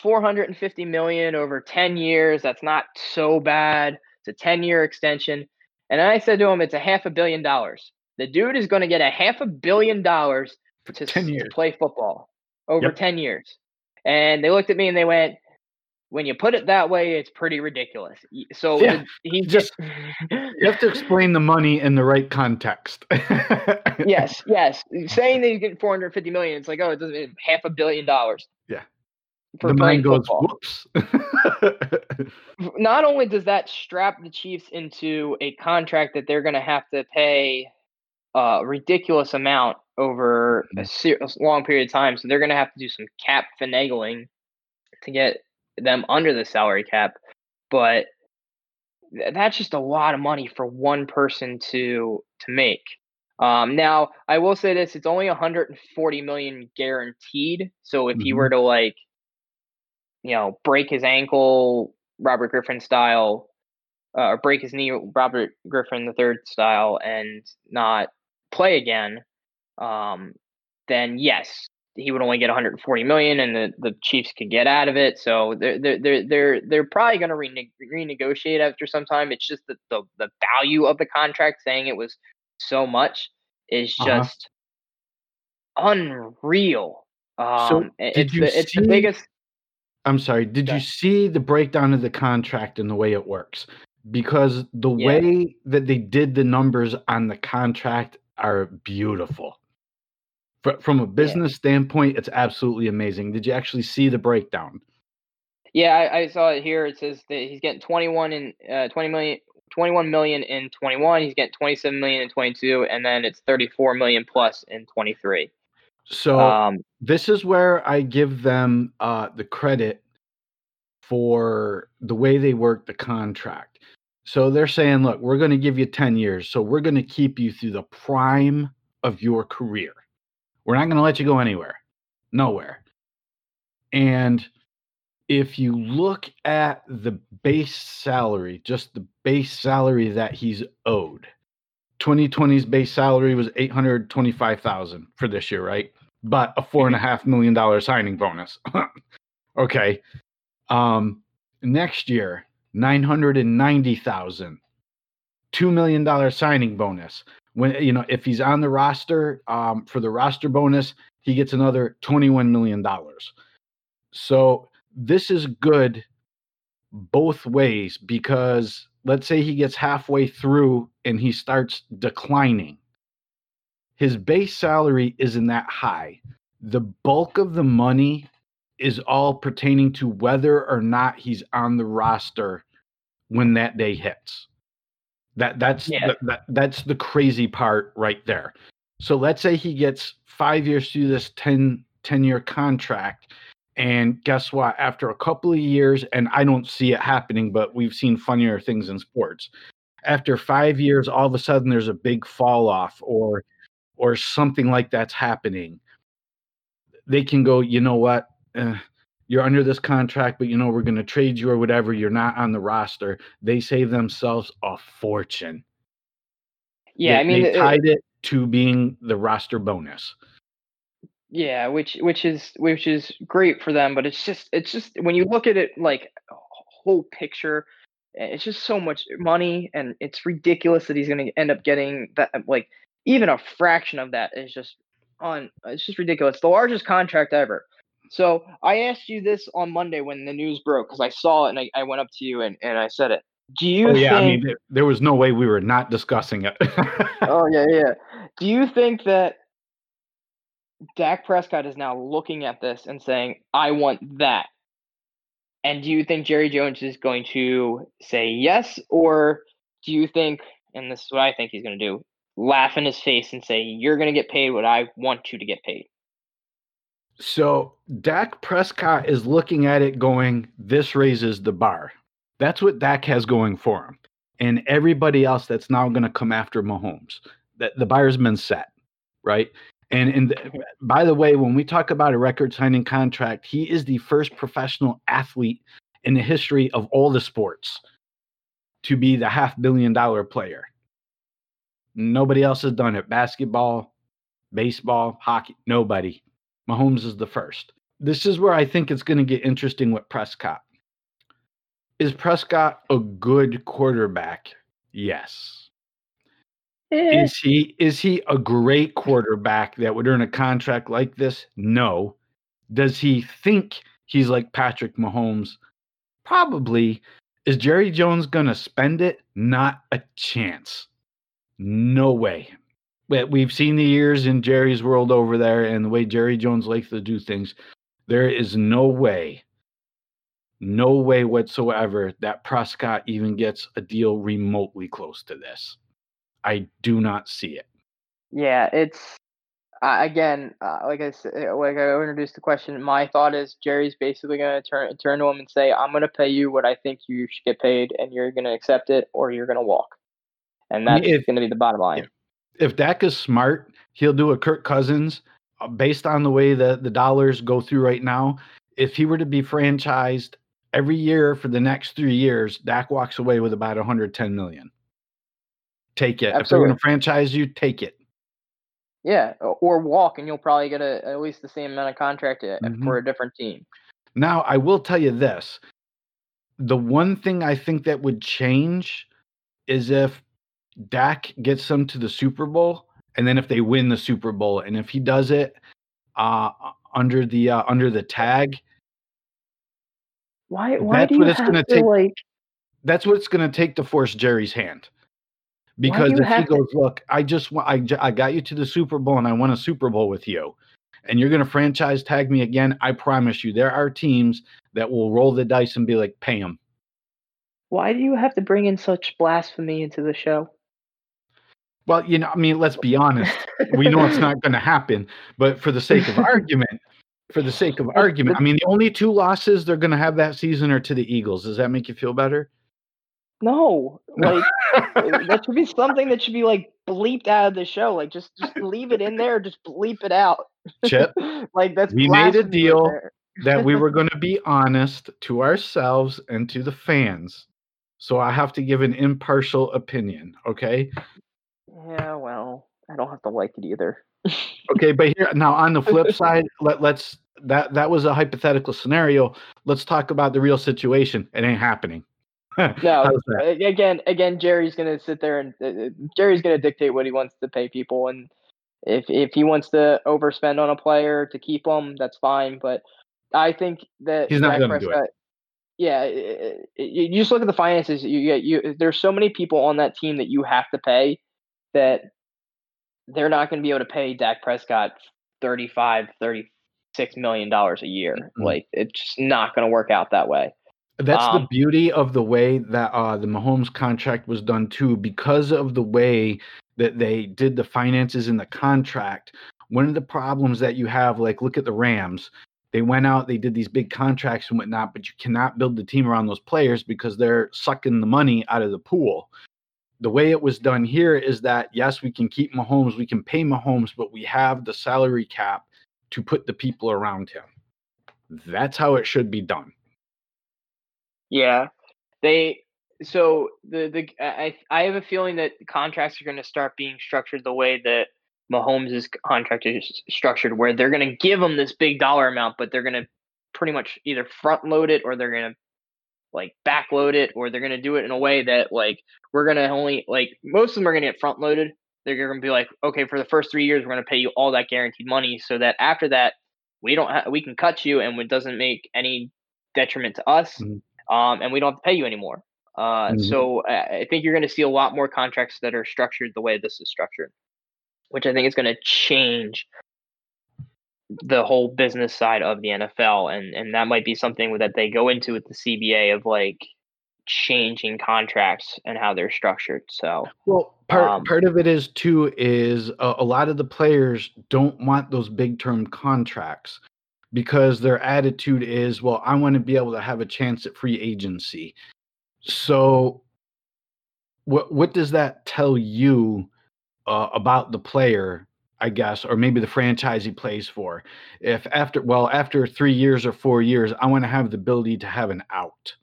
450 million over 10 years. That's not so bad. It's a 10 year extension. And I said to him, it's a half a billion dollars. The dude is going to get a half a billion dollars to, to play football over yep. 10 years. And they looked at me and they went, when you put it that way, it's pretty ridiculous. So yeah, he just you have to explain the money in the right context. yes, yes. Saying that you get 450 million, it's like, oh, it doesn't half a billion dollars. The mind goes, football. whoops. Not only does that strap the Chiefs into a contract that they're going to have to pay a ridiculous amount over a, mm-hmm. long period of time, so they're going to have to do some cap finagling to get them under the salary cap, but that's just a lot of money for one person to to make. Um, now, I will say this: it's only 140 million guaranteed. So if mm-hmm. he were to like you know, break his ankle, Robert Griffin style, uh, or break his knee, Robert Griffin the third style, and not play again, um, then yes, he would only get 140 million, and the, the Chiefs could get out of it. So they're they're they're they're, they're probably going to rene- renegotiate after some time. It's just that the the value of the contract, saying it was so much, is uh-huh. just uh-huh. unreal. Um, so it's the, it's the biggest. I'm sorry. Did you see the breakdown of the contract and the way it works? Because the yeah. way that they did the numbers on the contract are beautiful. from a business yeah. standpoint, it's absolutely amazing. Did you actually see the breakdown? Yeah, I, I saw it here. It says that he's getting 21 and uh, 20 million, 21 million in 21. He's getting 27 million in 22, and then it's 34 million plus in 23. So um, this is where I give them uh, the credit for the way they work the contract. So they're saying, look, we're going to give you 10 years. So we're going to keep you through the prime of your career. We're not going to let you go anywhere, nowhere. And if you look at the base salary, just the base salary that he's owed, 2020's base salary was 825,000 for this year, right? But a four and a mm-hmm. half million dollar signing bonus. okay. Um, next year, 990,000. $2 million signing bonus. When you know, if he's on the roster, um, for the roster bonus, he gets another $21 million. So this is good both ways because let's say he gets halfway through and he starts declining. His base salary isn't that high. The bulk of the money is all pertaining to whether or not he's on the roster when that day hits. That that's yeah. that, that, that's the crazy part right there. So let's say he gets five years through this 10, 10 year contract. And guess what? After a couple of years, and I don't see it happening, but we've seen funnier things in sports. After five years, all of a sudden there's a big fall off or or something like that's happening. They can go, you know what? Uh, you're under this contract, but you know, we're going to trade you or whatever. You're not on the roster. They save themselves a fortune. Yeah, they, I mean, they tied it to being the roster bonus. Yeah, which which is which is great for them, but it's just it's just when you look at it like a whole picture, eh, it's just so much money, and it's ridiculous that he's going to end up getting that like even a fraction of that is just on. It's just ridiculous. The largest contract ever. So I asked you this on Monday when the news broke because I saw it and I, I went up to you and, and I said it. Do you Oh, think? yeah, I mean, there, there was no way we were not discussing it. oh yeah, yeah. Do you think that Dak Prescott is now looking at this and saying, "I want that"? And do you think Jerry Jones is going to say yes, or do you think, and this is what I think he's going to do, laugh in his face and say, "You're going to get paid what I want you to get paid"? So Dak Prescott is looking at it going, this raises the bar. That's what Dak has going for him. And everybody else that's now going to come after Mahomes. That the buyer's been set, right? And and by the way, when we talk about a record signing contract, he is the first professional athlete in the history of all the sports to be the half billion dollar player. Nobody else has done it. Basketball, baseball, hockey, nobody. Mahomes is the first. This is where I think it's going to get interesting with Prescott. Is Prescott a good quarterback? Yes. Eh, Is he is he a great quarterback that would earn a contract like this? No. Does he think he's like Patrick Mahomes? Probably. Is Jerry Jones going to spend it? Not a chance. No way. We've seen the years in Jerry's world over there and the way Jerry Jones likes to do things. There is no way, no way whatsoever that Prescott even gets a deal remotely close to this. I do not see it. Yeah, it's uh, again, uh, like I said, like I introduced the question. My thought is Jerry's basically going to turn turn to him and say, "I'm going to pay you what I think you should get paid, and you're going to accept it, or you're going to walk." And that's going to be the bottom line. If Dak is smart, he'll do a Kirk Cousins uh, based on the way that the dollars go through right now. If he were to be franchised every year for the next three years, Dak walks away with about 110 million. Take it. If they're going to franchise you, take it. Yeah, or walk, and you'll probably get a, at least the same amount of contract uh, Mhm. for a different team. Now, I will tell you this. The one thing I think that would change is if Dak gets them to the Super Bowl, and then if they win the Super Bowl, and if he does it uh, under the uh, under the tag, Why? Why That's do you it's have gonna to take- like? that's what it's going to take to force Jerry's hand. Because if he to- goes, look, I just want, I, I got you to the Super Bowl, and I won a Super Bowl with you, and you're going to franchise tag me again, I promise you, there are teams that will roll the dice and be like, pay him. Why do you have to bring in such blasphemy into the show? Well, you know, I mean, let's be honest. we know it's not going to happen, but for the sake of argument, for the sake of argument, I mean, the only two losses they're going to have that season are to the Eagles. Does that make you feel better? No, like that should be something that should be like bleeped out of the show. Like just just leave it in there, just bleep it out. Chip, like that's we made a deal. that we were going to be honest to ourselves and to the fans. So I have to give an impartial opinion, okay? Yeah, well, I don't have to like it either. Okay, but here now on the flip side, let, let's that that was a hypothetical scenario. Let's talk about the real situation. It ain't happening. No, How's that? a- again, again, Jerry's gonna sit there and uh, uh, Jerry's gonna dictate what he wants to pay people, and if if he wants to overspend on a player to keep him, that's fine. But I think that He's not gonna do it. Yeah, i- you you just look at the finances. You get you. There's so many people on that team that you have to pay that they're not going to be able to pay Dak Prescott 35, 36 million dollars a year. Mm-mm. Like it's just not going to work out that way. That's the Um, beauty of the way that uh, the Mahomes contract was done too, because of the way that they did the finances in the contract. One of the problems that you have, like, look at the Rams. They went out, they did these big contracts and whatnot, but you cannot build the team around those players because they're sucking the money out of the pool. The way it was done here is that yes, we can keep Mahomes, we can pay Mahomes, but we have the salary cap to put the people around him. That's how it should be done. Yeah, they. So the the I I have a feeling that contracts are going to start being structured the way that Mahomes' contract is structured, where they're going to give him this big dollar amount, but they're going to pretty much either front load it or they're going to like backload it or they're going to do it in a way that like we're going to only like most of them are going to get front loaded. They're going to be like, okay, for the first three years, we're going to pay you all that guaranteed money, so that after that, we don't ha- we can cut you and it doesn't make any detriment to us, Mhm. um, and we don't have to pay you anymore. Uh, Mhm. So I I think you're going to see a lot more contracts that are structured the way this is structured, which I think is going to change the whole business side of the NFL, and and that might be something that they go into with the CBA of like changing contracts and how they're structured. So Well, part Um, part of it is too is a, a lot of the players don't want those big term contracts because their attitude is, well, I want to be able to have a chance at free agency. So, what what does that tell you uh, about the player? I guess, or maybe the franchise he plays for. If after well, after three years or four years, I want to have the ability to have an out.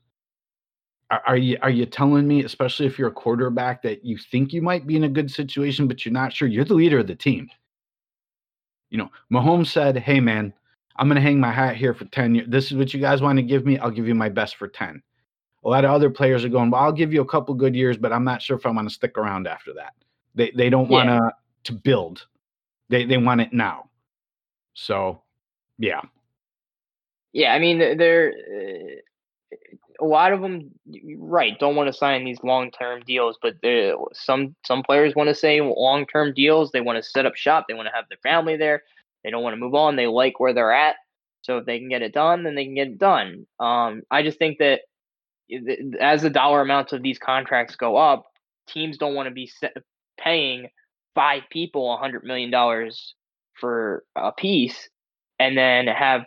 Are, are you are you telling me, especially if you're a quarterback, that you think you might be in a good situation, but you're not sure? You're the leader of the team. You know, Mahomes said, "Hey, man, I'm going to hang my hat here for ten years. This is what you guys want to give me. I'll give you my best for 10. A lot of other players are going, "Well, I'll give you a couple good years, but I'm not sure if I want to stick around after that." They they don't want to to build. They they want it now. So, yeah. yeah, I mean they're uh, a lot of them right don't want to sign these long term deals, but some some players want to say long term deals. They want to set up shop. They want to have their family there. They don't want to move on. They like where they're at. So if they can get it done, then they can get it done. Um, I just think that as the dollar amounts of these contracts go up, teams don't want to be paying five people a hundred million dollars for a piece, and then have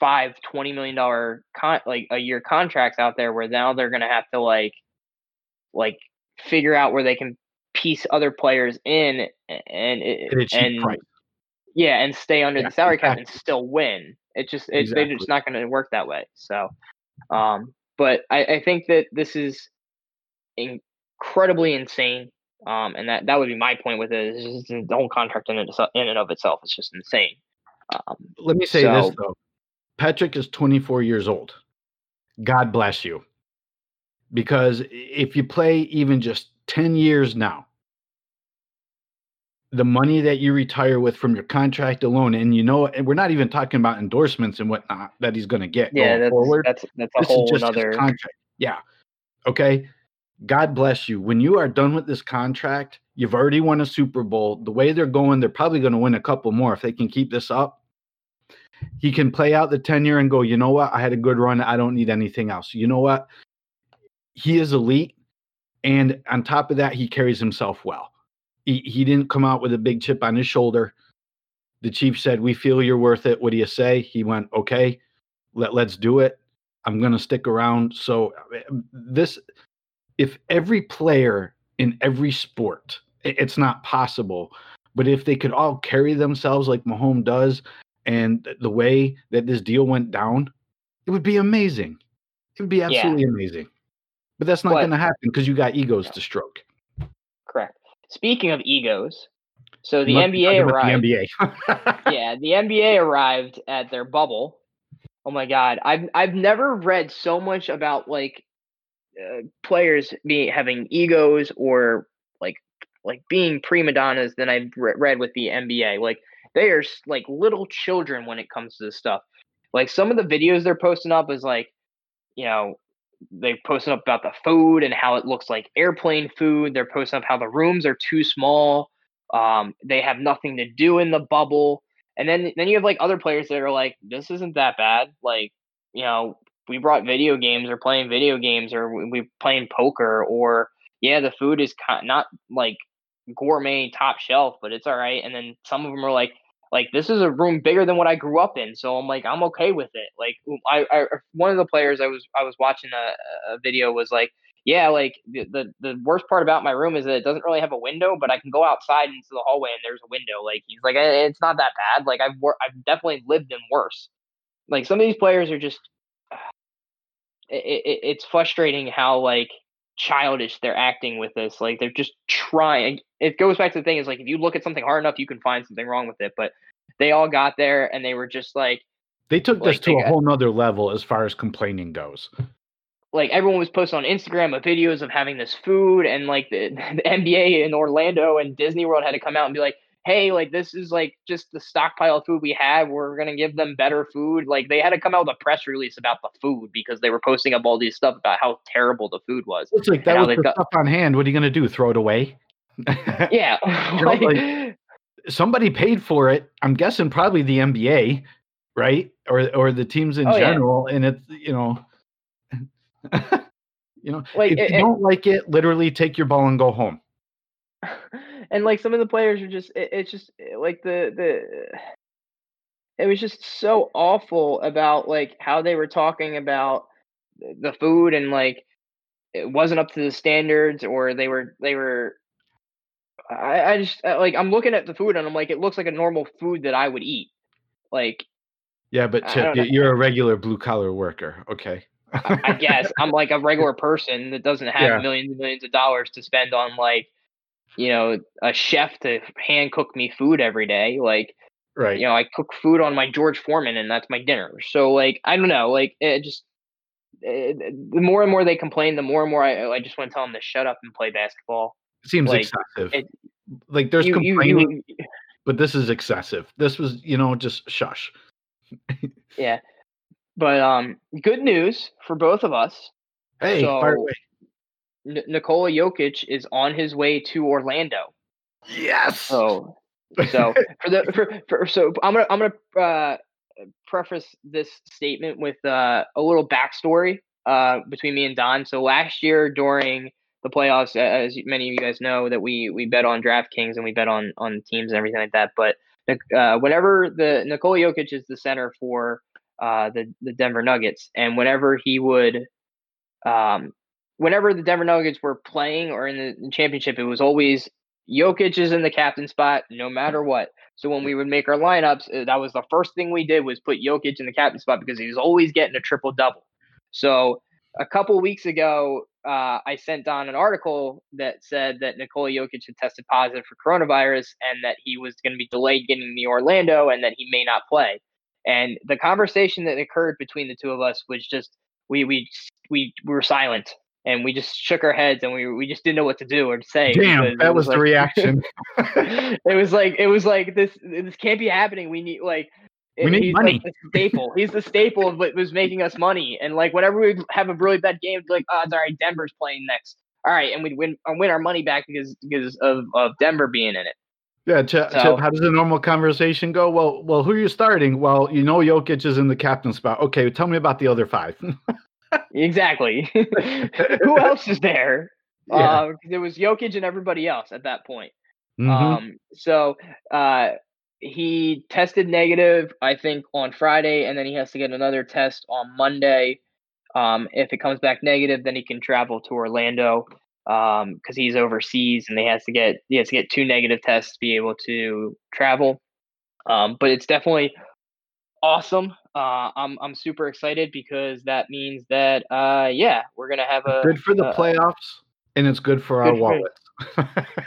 five twenty million dollar con- like a year contracts out there where now they're gonna have to like like figure out where they can piece other players in and it- At a cheap and price. yeah and stay under Yeah, the salary cap and still win. It just it, they're Exactly. just not going to work that way. So, um, but I, I think that this is incredibly insane. Um, and that that would be my point with it. Is just the whole contract in, it, in and of itself is just insane. Um, Let me say this though. Patrick is 24 years old. God bless you. Because if you play even just 10 years now, the money that you retire with from your contract alone, and you know, and we're not even talking about endorsements and whatnot that he's going to get yeah, going that's forward. that's that's a this whole is just another. contract. Yeah. Okay. God bless you. When you are done with this contract, you've already won a Super Bowl. The way they're going, they're probably going to win a couple more if they can keep this up. He can play out the tenure and go, you know what? I had a good run. I don't need anything else. You know what? He is elite. And on top of that, he carries himself well. He, he didn't come out with a big chip on his shoulder. The chief said, We feel you're worth it. What do you say? He went, Okay, let, let's do it. I'm going to stick around. So, uh, this, if every player in every sport, it's not possible, but if they could all carry themselves like Mahomes does and the way that this deal went down, it would be amazing. It would be Yeah. absolutely amazing. But that's not going to happen because you got egos No. to stroke. Correct. Speaking of egos, so the NBA arrived. The NBA. yeah, the NBA arrived at their bubble. Oh my god, I've I've never read so much about like uh, players being having egos or like like being prima donnas than I've re- read with the NBA. Like they are like little children when it comes to this stuff. Like some of the videos they're posting up is like, you know, they posting up about the food and how it looks like airplane food. They're posting up how the rooms are too small. Um, they have nothing to do in the bubble. And then then you have like other players that are like, this isn't that bad. Like, you know, we brought video games or playing video games or we, playing poker or yeah, the food is not like gourmet top shelf, but it's all right. And then some of them are like, like this is a room bigger than what I grew up in, so I'm like I'm okay with it. Like I, I one of the players I was I was watching a, a video was like, yeah, like the, the the worst part about my room is that it doesn't really have a window, but I can go outside into the hallway and there's a window. Like he's like eh, it's not that bad. Like I've wor- I've definitely lived in worse. Like some of these players are just, it, it, it's frustrating how like childish they're acting with this. Like they're just trying. It goes back to the thing is like if you look at something hard enough, you can find something wrong with it. But they all got there and they were just like they took this to a got, whole nother level as far as complaining goes. Like everyone was posting on Instagram of videos of having this food, and like the, the NBA in Orlando and Disney World had to come out and be like, hey, like this is like just the stockpile of food we have. We're gonna give them better food. Like they had to come out with a press release about the food because they were posting up all these stuff about how terrible the food was. It's like that was the got... stuff on hand. What are you gonna do? Throw it away? yeah. like, like, somebody paid for it. I'm guessing probably the NBA, right? Or or the teams in oh, general. Yeah. And it's you know you know, like, if it, you don't like it, literally take your ball and go home and like some of the players are just it, it's just eh, like the the it was just so awful about like how they were talking about the food and like it wasn't up to the standards or they were they were I, I just like I'm looking at the food and I'm like it looks like a normal food that I would eat. Like yeah but Chip, you're a regular blue collar worker okay. I guess. I'm like a regular person that doesn't have yeah. millions and millions of dollars to spend on like you know, a chef to hand cook me food every day. Like, right. You know, I cook food on my George Foreman and that's my dinner. So like, I don't know, like it just, it, eh, the more and more they complain, the more and more I, I just want to tell them to shut up and play basketball. It seems like, excessive. It, like there's you, complaining, you, you, but this is excessive. This was, you know, just shush. yeah. But um, good news for both of us. Hey, so, fire away. N- Nikola Jokic is on his way to Orlando. Yes. So, so for the for, for so I'm gonna I'm gonna uh, preface this statement with uh, a little backstory uh, between me and Don. So last year during the playoffs, as many of you guys know, that we we bet on DraftKings and we bet on on teams and everything like that. But uh, whenever the Nikola Jokic is the center for uh, the the Denver Nuggets, and whenever he would um, whenever the Denver Nuggets were playing or in the championship, it was always Jokic is in the captain spot no matter what. So when we would make our lineups, uh, that was the first thing we did was put Jokic in the captain spot because he was always getting a triple double. So a couple weeks ago, uh, I sent Don an article that said that Nikola Jokic had tested positive for coronavirus and that he was going to be delayed getting to Orlando and that he may not play. And the conversation that occurred between the two of us was just we we, we were silent and we just shook our heads and we we just didn't know what to do or to say. Damn, that was, was like, the reaction. it was like it was like this this can't be happening. We need like we need he's money. Like the staple. he's the staple of what was making us money. And like whenever we have a really bad game, like, oh, it's all right, Denver's playing next. All right, and we'd win uh, win our money back because because of, of Denver being in it. Yeah, Chip, so, Chip, how does the normal conversation go? Well, well, who are you starting? Well, you know Jokic is in the captain spot. Okay, tell me about the other five. exactly. Who else is there? Yeah. Uh, there was Jokic and everybody else at that point. Mm-hmm. Um, so uh, he tested negative, I think, on Friday, and then he has to get another test on Monday. Um, if it comes back negative, then he can travel to Orlando because um, he's overseas, and they has to get he has to get two negative tests to be able to travel. Um, but it's definitely awesome. Uh, I'm I'm super excited because that means that uh, yeah, we're gonna have a good for the playoffs, and it's good for good our wallet.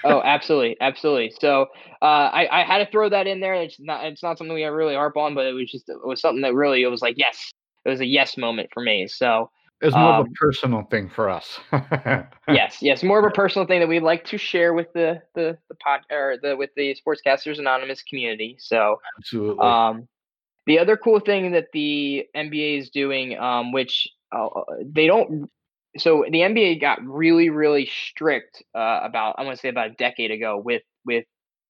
oh, absolutely, absolutely. So uh, I I had to throw that in there. It's not it's not something we really harp on, but it was just it was something that really it was like yes, it was a yes moment for me. So it's more um, of a um personal thing for us. yes, yes, more of a personal thing that we'd like to share with the the the pod or the with the Sportscasters Anonymous community. So absolutely. Um, the other cool thing that the NBA is doing, um, which uh, uh they don't, so the NBA got really, really strict uh, about I want to say about a decade ago with with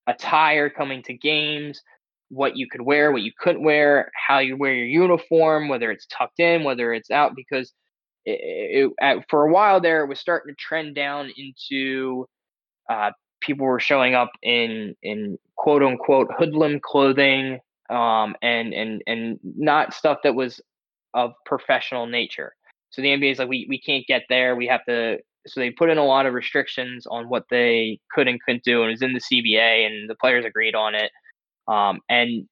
attire coming to games, what you could wear, what you couldn't wear, how you wear your uniform, whether it's tucked in, whether it's out, because it, it, for a while there, it was starting to trend down into uh, people were showing up in in quote unquote hoodlum clothing, um, and and and not stuff that was of professional nature. So the NBA is like, we we can't get there. We have to. So they put in a lot of restrictions on what they could and couldn't do, and it was in the CBA, and the players agreed on it. Um, and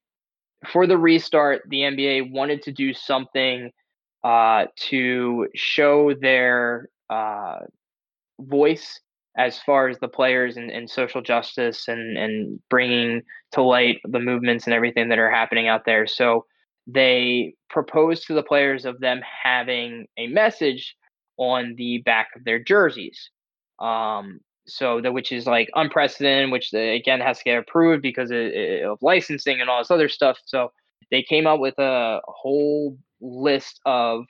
for the restart, the NBA wanted to do something uh, to show their uh, voice as far as the players and, and social justice and, and bringing to light the movements and everything that are happening out there. So they proposed to the players of them having a message on the back of their jerseys. Um, so that which is like unprecedented, which uh, again has to get approved because of, of licensing and all this other stuff. So they came up with a whole list of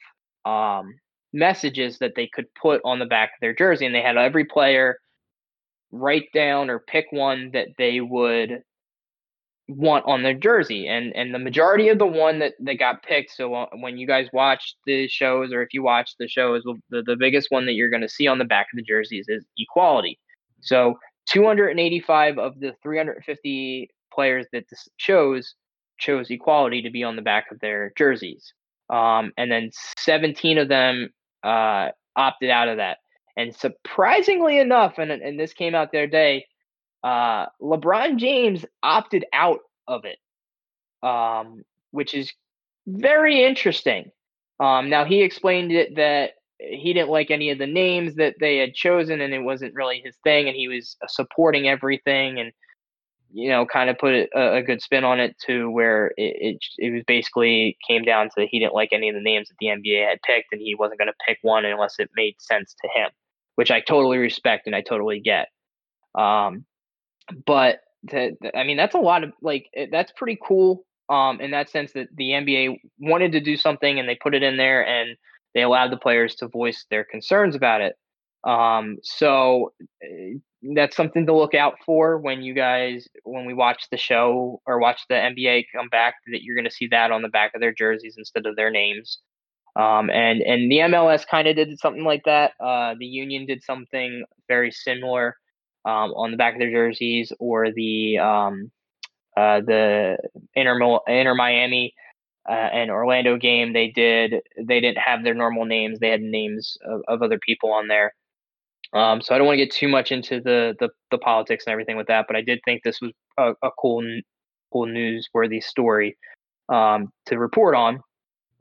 um, messages that they could put on the back of their jersey, and they had every player write down or pick one that they would want on their jersey. And and the majority of the one that that got picked so uh, when you guys watch the shows or if you watch the shows the, the biggest one that you're going to see on the back of the jerseys is equality. So 285 of the 350 players that chose chose equality to be on the back of their jerseys. Um, and then 17 of them uh, opted out of that and surprisingly enough and, and this came out the other day uh, LeBron James opted out of it, um, which is very interesting. Um, now he explained it that he didn't like any of the names that they had chosen, and it wasn't really his thing, and he was supporting everything, and you know, kind of put a, a good spin on it to where it, it, it was basically came down to he didn't like any of the names that the NBA had picked, and he wasn't going to pick one unless it made sense to him, which I totally respect and I totally get. Um, but to, I mean, that's a lot of like eh, that's pretty cool. Um, in that sense that the NBA wanted to do something and they put it in there and they allowed the players to voice their concerns about it. Um, so eh, that's something to look out for when you guys when we watch the show or watch the NBA come back that you're going to see that on the back of their jerseys instead of their names. Um, and and the MLS kind of did something like that. Uh, the Union did something very similar um, on the back of their jerseys or the um, uh, the Inter, Miami uh, and Orlando game. They did they didn't have their normal names. They had names of, of other people on there. Um, so I don't want to get too much into the, the, the politics and everything with that, but I did think this was a, a cool cool newsworthy story um, to report on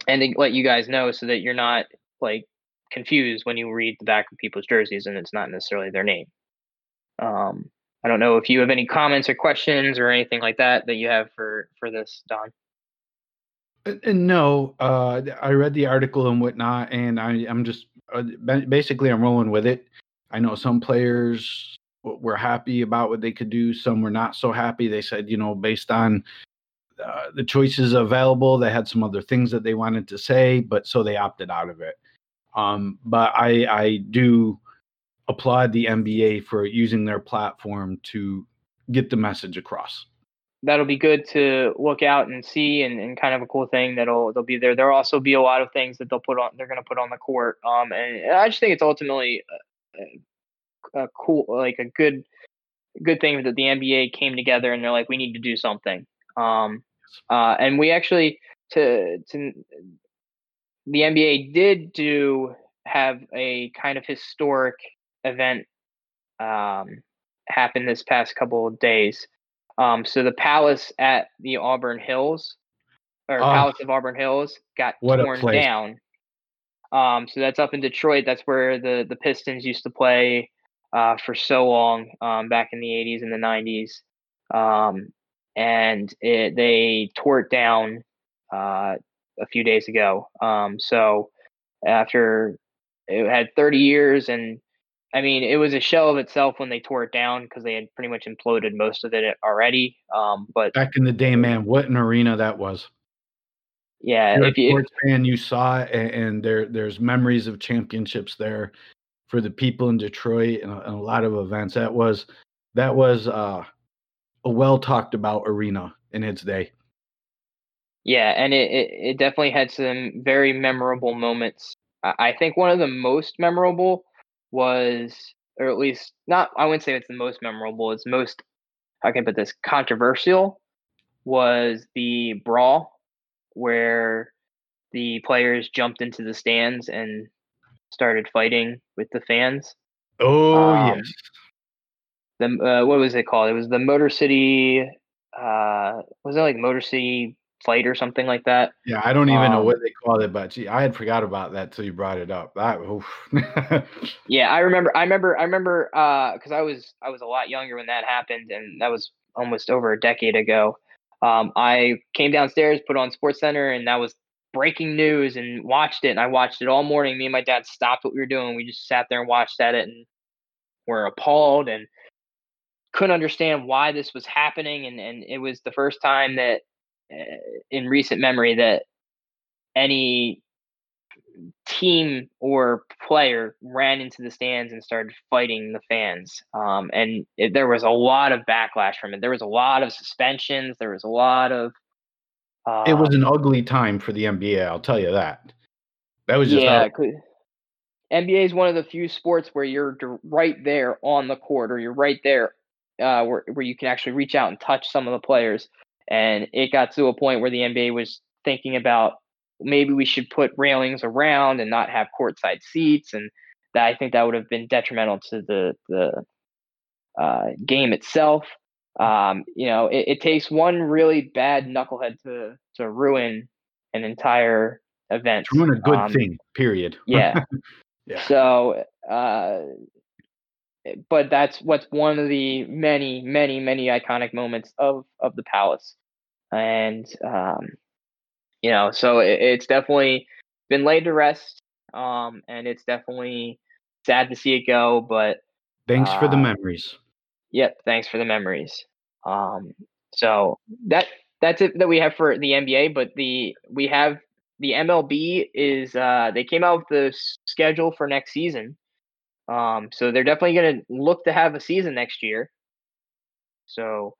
and to let you guys know so that you're not like confused when you read the back of people's jerseys and it's not necessarily their name. Um, I don't know if you have any comments or questions or anything like that that you have for for this, Don. Uh, no, uh, I read the article and whatnot, and I, I'm just uh, basically I'm rolling with it. I know some players were happy about what they could do, some were not so happy. They said, you know, based on uh, the choices available, they had some other things that they wanted to say, but so they opted out of it. Um, but I, I do applaud the NBA for using their platform to get the message across. That'll be good to look out and see, and, and kind of a cool thing that'll they'll be there. There'll also be a lot of things that they'll put on. They're going to put on the court. Um, and I just think it's ultimately a, cool, like a good, good thing that the NBA came together and they're like, we need to do something. Um, uh, and we actually to to the NBA did do have a kind of historic event um, happened this past couple of days. Um, so the palace at the Auburn Hills, or oh, Palace of Auburn Hills, got torn down. Um, so that's up in Detroit. That's where the the Pistons used to play uh, for so long um, back in the '80s and the '90s. Um, and it, they tore it down uh, a few days ago. Um, so after it had 30 years and I mean, it was a shell of itself when they tore it down because they had pretty much imploded most of it already. Um, but back in the day, man, what an arena that was! Yeah, if, if you sports fan, you saw it, and, there there's memories of championships there for the people in Detroit and a, and a lot of events. That was that was uh, a well talked about arena in its day. Yeah, and it, it, it definitely had some very memorable moments. I think one of the most memorable was, or at least not, I wouldn't say it's the most memorable, it's most, how can I put this, controversial was the brawl where the players jumped into the stands and started fighting with the fans. Oh, um, yes. The, uh, what was it called? It was the Motor City, uh, was it like Motor City fight or something like that. Yeah, I don't even um, know what they call it, but gee, I had forgot about that till you brought it up. That yeah, I remember. I remember. I remember because uh, I was I was a lot younger when that happened, and that was almost over a decade ago. Um, I came downstairs, put on Sports Center, and that was breaking news, and watched it. And I watched it all morning. Me and my dad stopped what we were doing. We just sat there and watched at it, and were appalled and couldn't understand why this was happening. And and it was the first time that uh, in recent memory that any team or player ran into the stands and started fighting the fans. Um, and it, there was a lot of backlash from it. There was a lot of suspensions. There was a lot of. Uh, it was an um ugly time for the NBA. I'll tell you that. That was just yeah. NBA is one of the few sports where you're right there on the court, or you're right there, uh, where where you can actually reach out and touch some of the players. And it got to a point where the NBA was thinking about maybe we should put railings around and not have courtside seats. And that I think that would have been detrimental to the the uh, game itself. Um, you know, it, it, takes one really bad knucklehead to to ruin an entire event. To ruin a good um, thing. Period. Yeah. yeah. So, uh, but that's what's one of the many, many, many iconic moments of of the palace, and um, you know, so it, it's definitely been laid to rest, um, and it's definitely sad to see it go. But thanks uh, for the uh, memories. Yep, thanks for the memories. Um, so that that's it that we have for the NBA, but the we have the MLB is uh, they came out with the schedule for next season um, so they're definitely going to look to have a season next year. So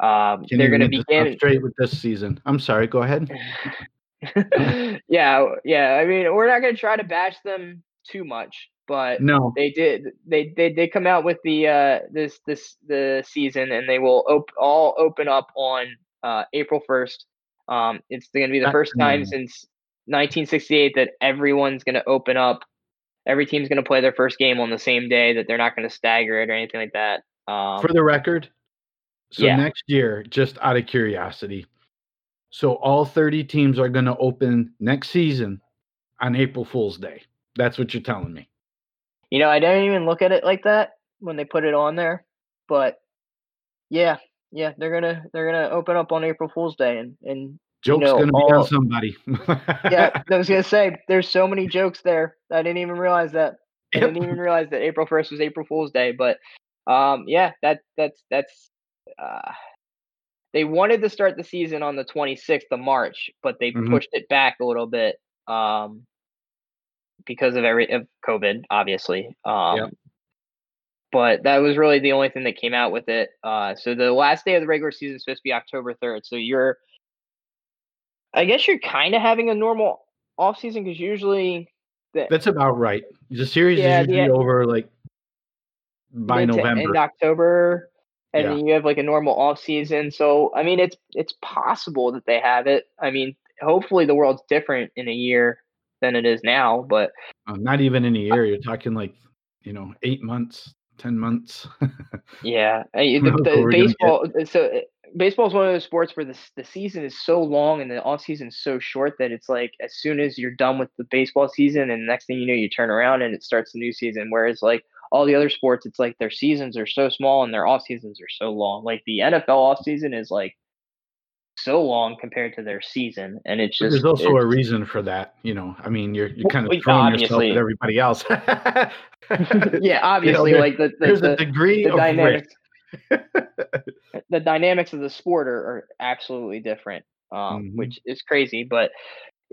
um, they're going to begin straight with this season. I'm sorry. Go ahead. yeah, yeah. I mean, we're not going to try to bash them too much, but no, they did. They they did come out with the uh, this this the season, and they will op- all open up on uh, April first. Um, it's going to be the first time since 1968 that everyone's going to open up every team's going to play their first game on the same day that they're not going to stagger it or anything like that. Um, For the record, so yeah. next year, just out of curiosity, so all 30 teams are going to open next season on April Fool's Day. That's what you're telling me. You know, I don't even look at it like that when they put it on there, but yeah, yeah, they're gonna they're gonna open up on April Fool's Day, and and Joke's you know, gonna all, be on somebody. yeah, I was gonna say there's so many jokes there. I didn't even realize that. I didn't even realize that April first was April Fool's Day. But um, yeah, that that's that's. Uh, they wanted to start the season on the 26th of March, but they mm-hmm. pushed it back a little bit um, because of every of COVID, obviously. Um, yep. But that was really the only thing that came out with it. Uh, so the last day of the regular season is supposed to be October 3rd. So you're I guess you're kind of having a normal off season because usually the, that's about right. The series yeah, is usually the, over like by November, in October, and yeah. then you have like a normal off season. So I mean, it's it's possible that they have it. I mean, hopefully the world's different in a year than it is now, but uh, not even in a year. You're talking like you know eight months, ten months. yeah, the, the baseball. So baseball is one of those sports where the the season is so long and the off season is so short that it's like as soon as you're done with the baseball season and the next thing you know you turn around and it starts the new season. Whereas like all the other sports, it's like their seasons are so small and their off seasons are so long. Like the NFL off season is like so long compared to their season, and it's just there's also a reason for that. You know, I mean, you're you're kind of throwing yourself at everybody else. yeah, obviously, you know, like the, the there's the, a degree the of dynamics. The dynamics of the sport are, are absolutely different, um, mm-hmm. which is crazy. But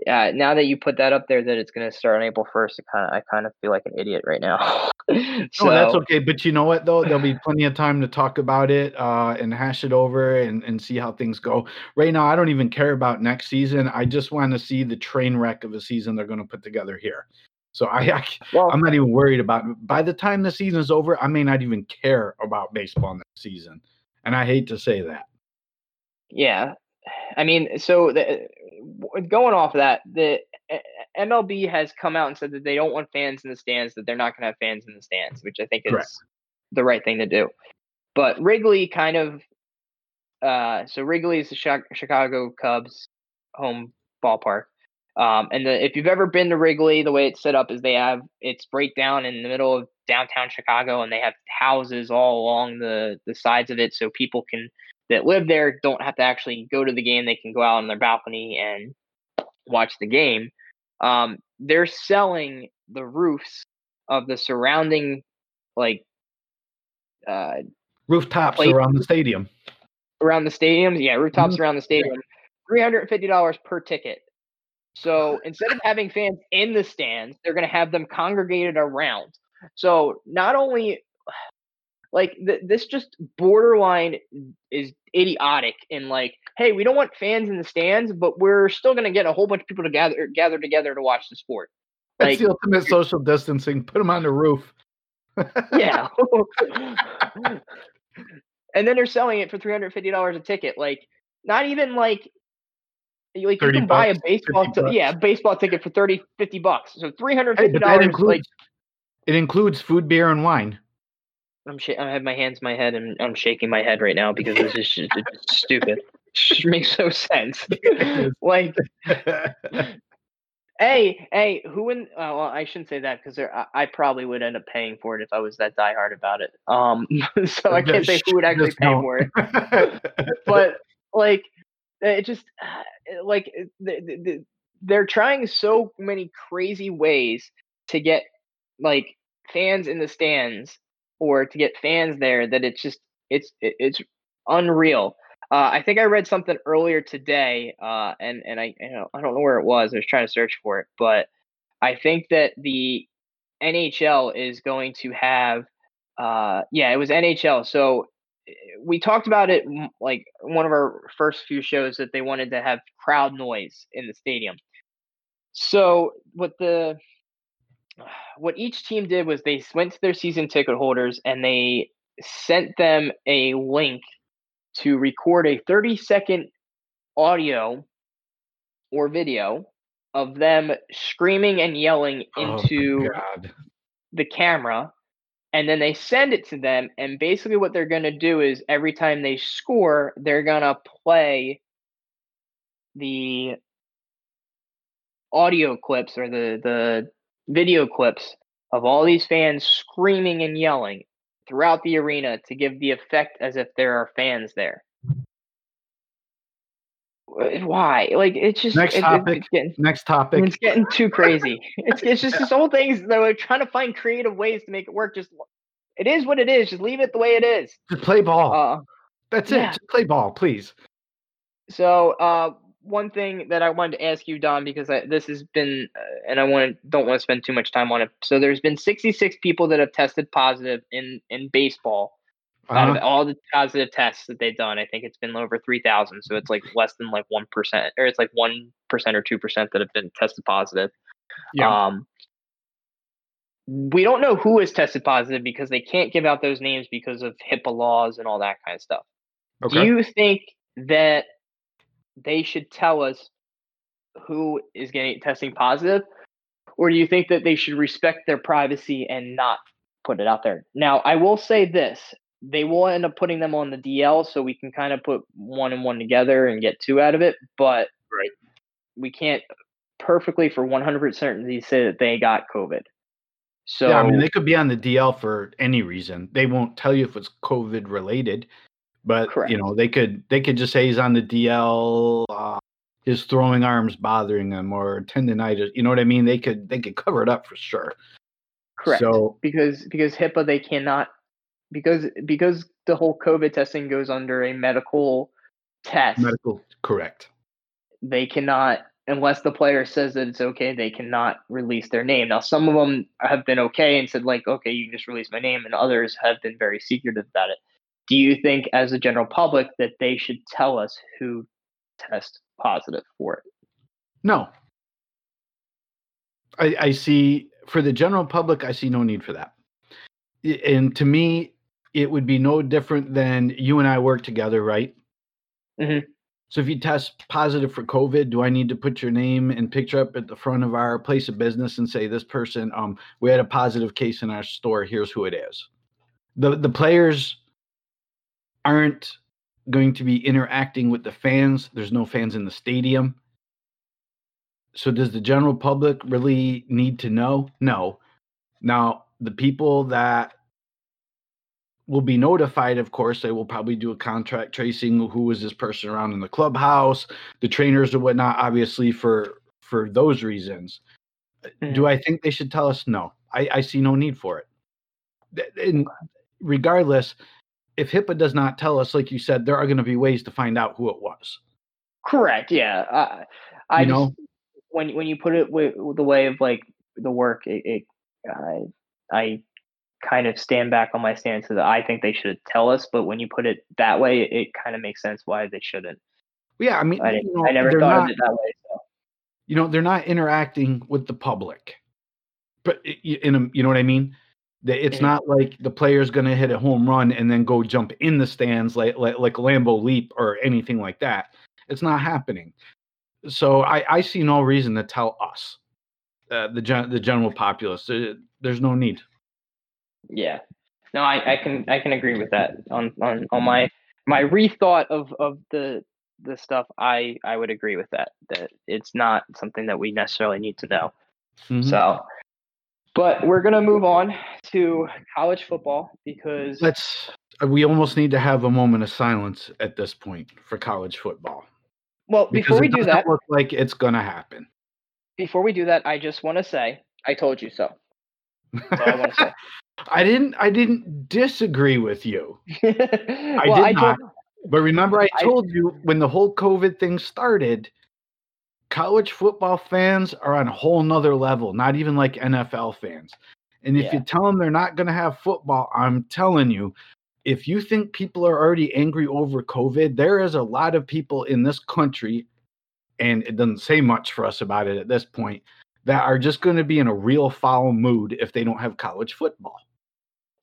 yeah, now that you put that up there, that it's going to start on April first, kind of I kind of feel like an idiot right now. So, No, that's okay. But you know what though? There'll be plenty of time to talk about it uh, and hash it over and, and see how things go. Right now, I don't even care about next season. I just want to see the train wreck of a season they're going to put together here. So I, I well, I'm not even worried about. It. By the time the season is over, I may not even care about baseball next season, and I hate to say that. Yeah, I mean, so the, going off of that, the MLB has come out and said that they don't want fans in the stands, that they're not going to have fans in the stands, which I think is Correct. the right thing to do. But Wrigley kind of, uh, so Wrigley is the Chicago Cubs home ballpark. Um, and the, if you've ever been to Wrigley, the way it's set up is they have it's breakdown in the middle of downtown Chicago, and they have houses all along the the sides of it, so people can that live there don't have to actually go to the game. They can go out on their balcony and watch the game. Um, they're selling the roofs of the surrounding, like, uh, Rooftops around the stadium. around the stadiums. Yeah, rooftops Mhm. around the stadium. Three hundred and fifty dollars per ticket. So instead of having fans in the stands, they're going to have them congregated around. So not only like th- this just borderline is idiotic and like hey we don't want fans in the stands but we're still going to get a whole bunch of people to gather gather together to watch the sport That's like the ultimate social distancing. Put them on the roof. yeah and then they're selling it for $350 a ticket like not even like you- like you 30 can buy a baseball 50 ti- yeah baseball ticket for 30 50 bucks so $350 Hey, but like it includes food, beer, and wine. I'm sh- I have my hands in my head and I'm shaking my head right now because this is just, it's just stupid. It makes no sense. like, hey, hey, who in? Oh, well, I shouldn't say that because I, I probably would end up paying for it if I was that diehard about it. Um, so I can't say who would actually pay for it. But like, it just like the, the, they're trying so many crazy ways to get like fans in the stands or to get fans there that it's just it's it's unreal. Uh, I think I read something earlier today, uh, and and I you know, I don't know where it was. I was trying to search for it, but I think that the NHL is going to have, uh, yeah, it was NHL. So eh, we talked about it like one of our first few shows that they wanted to have crowd noise in the stadium. So what the what each team did was they went to their season ticket holders and they sent them a link to record a 30 second audio or video of them screaming and yelling Oh into God. the camera and then they send it to them and basically what they're going to do is every time they score they're going to play the audio clips or the the video clips of all these fans screaming and yelling throughout the arena to give the effect as if there are fans there why like it's just Next it- topic. it's getting Next topic. it's getting too crazy. It's it's just this whole thing is they're like trying to find creative ways to make it work. Just it is what it is. Just leave it the way it is. Just play ball. Uh, That's yeah. it. Just play ball, please. so uh, one thing that I wanted to ask you, Don, because I, this has been, uh, and I want don't want to spend too much time on it. So there's been 66 people that have tested positive in in baseball out of Uh-huh. all the positive tests that they've done. I think it's been over 3,000. So it's like less than like one percent, or it's like one percent or two percent that have been tested positive. Yeah. Um, we don't know who is tested positive because they can't give out those names because of HIPAA laws and all that kind of stuff. okay. Do you think that they should tell us who is getting testing positive, or do you think that they should respect their privacy and not put it out there? Now, I will say this: they will end up putting them on the DL, so we can kind of put one and one together and get two out of it. But Right. we can't perfectly for one hundred percent certainty say that they got COVID. So yeah, I mean, they could be on the DL for any reason. They won't tell you if it's COVID related, but Correct. you know, they could they could just say he's on the DL. Uh, his throwing arms bothering him or tendonitis. You know what I mean? They could they could cover it up for sure. correct. So because because HIPAA they cannot because because the whole COVID testing goes under a medical test. medical correct. They cannot unless the player says that it's okay, they cannot release their name. Now, some of them have been okay and said like, okay, you can just release my name, and others have been very secretive about it. Do you think, as a general public, that they should tell us who test positive for it? No. I, I see for the general public, I see no need for that. And to me, it would be no different than you and I work together, right? Mm-hmm. So if you test positive for COVID, do I need to put your name and picture up at the front of our place of business and say this person, um, we had a positive case in our store. Here's who it is. The the players aren't going to be interacting with the fans. There's no fans in the stadium. So does the general public really need to know? No. Now, the people that will be notified, of course, they will probably do a contract tracing who was this person around in the clubhouse, the trainers or whatnot, obviously for for those reasons. Mm-hmm. Do I think they should tell us? No. I, I see no need for it. And regardless, if HIPAA does not tell us, like you said, there are going to be ways to find out who it was. Correct. Yeah. Uh, I you just, know when when you put it with, with the way of like the work, it, it uh, I kind of stand back on my stance that I think they should tell us, but when you put it that way, it, it kind of makes sense why they shouldn't. Yeah, I mean, I, you know, I never thought not, of it that way. So. You know, they're not interacting with the public, but in a, you know what I mean. It's mm-hmm. not like the player's going to hit a home run and then go jump in the stands like like, like Lambeau Leap or anything like that. It's not happening. So I, I see no reason to tell us, uh, the gen- the general populace. There, there's no need. Yeah, no, I, I can I can agree with that. On on on my my rethought of of the the stuff, I I would agree with that. That it's not something that we necessarily need to know. Mm-hmm. So, but we're gonna move on to college football because let's. Uh, we almost need to have a moment of silence at this point for college football. Well, before we do that, look like it's gonna happen. Before we do that, I just want to say, I told you so. I, I didn't. I didn't disagree with you. well, I did I not. Told, but remember, I told I, you when the whole COVID thing started, college football fans are on a whole nother level. Not even like NFL fans. And if yeah. you tell them they're not going to have football, I'm telling you, if you think people are already angry over COVID, there is a lot of people in this country, and it doesn't say much for us about it at this point, that are just going to be in a real foul mood if they don't have college football.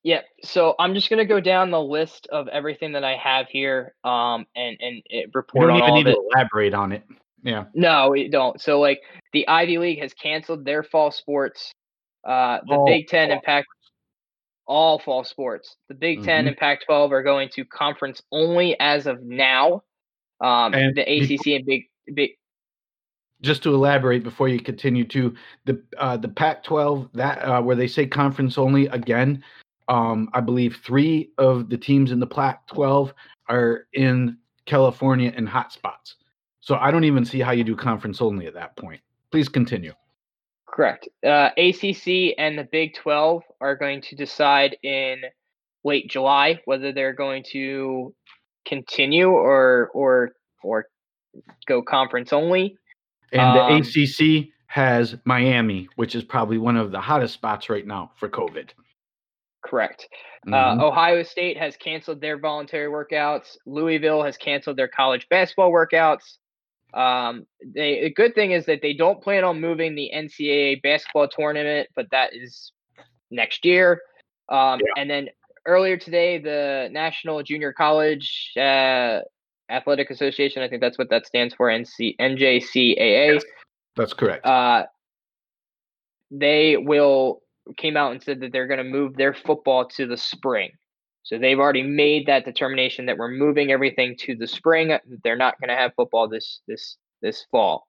Yeah, so I'm just gonna go down the list of everything that I have here, um, and and it, report you don't even need to elaborate on it. Yeah. No, we don't. So like the Ivy League has canceled their fall sports. Uh, the oh, Big Ten oh. and Pac all fall sports. The Big 10 mm-hmm. and Pac 12 are going to conference only as of now. Um, and the ACC before, and Big Big. Just to elaborate before you continue to the uh, the Pac 12 that uh, where they say conference only again. Um, I believe three of the teams in the Pac 12 are in California in hotspots. So I don't even see how you do conference only at that point. Please continue. Correct. Uh, ACC and the Big 12 are going to decide in late July whether they're going to continue or or or go conference only. And the um, ACC has Miami, which is probably one of the hottest spots right now for COVID. Correct. Uh, mm-hmm. Uh, Ohio State has canceled their voluntary workouts. Louisville has canceled their college basketball workouts. Um, they the good thing is that they don't plan on moving the NCAA basketball tournament, but that is next year. Um, yeah. And then earlier today, the National Junior College uh, Athletic Association, I think that's what that stands for, NC NJCAA. That's correct. Uh, they will came out and said that they're going to move their football to the spring. So they've already made that determination that we're moving everything to the spring. They're not going to have football this this this fall.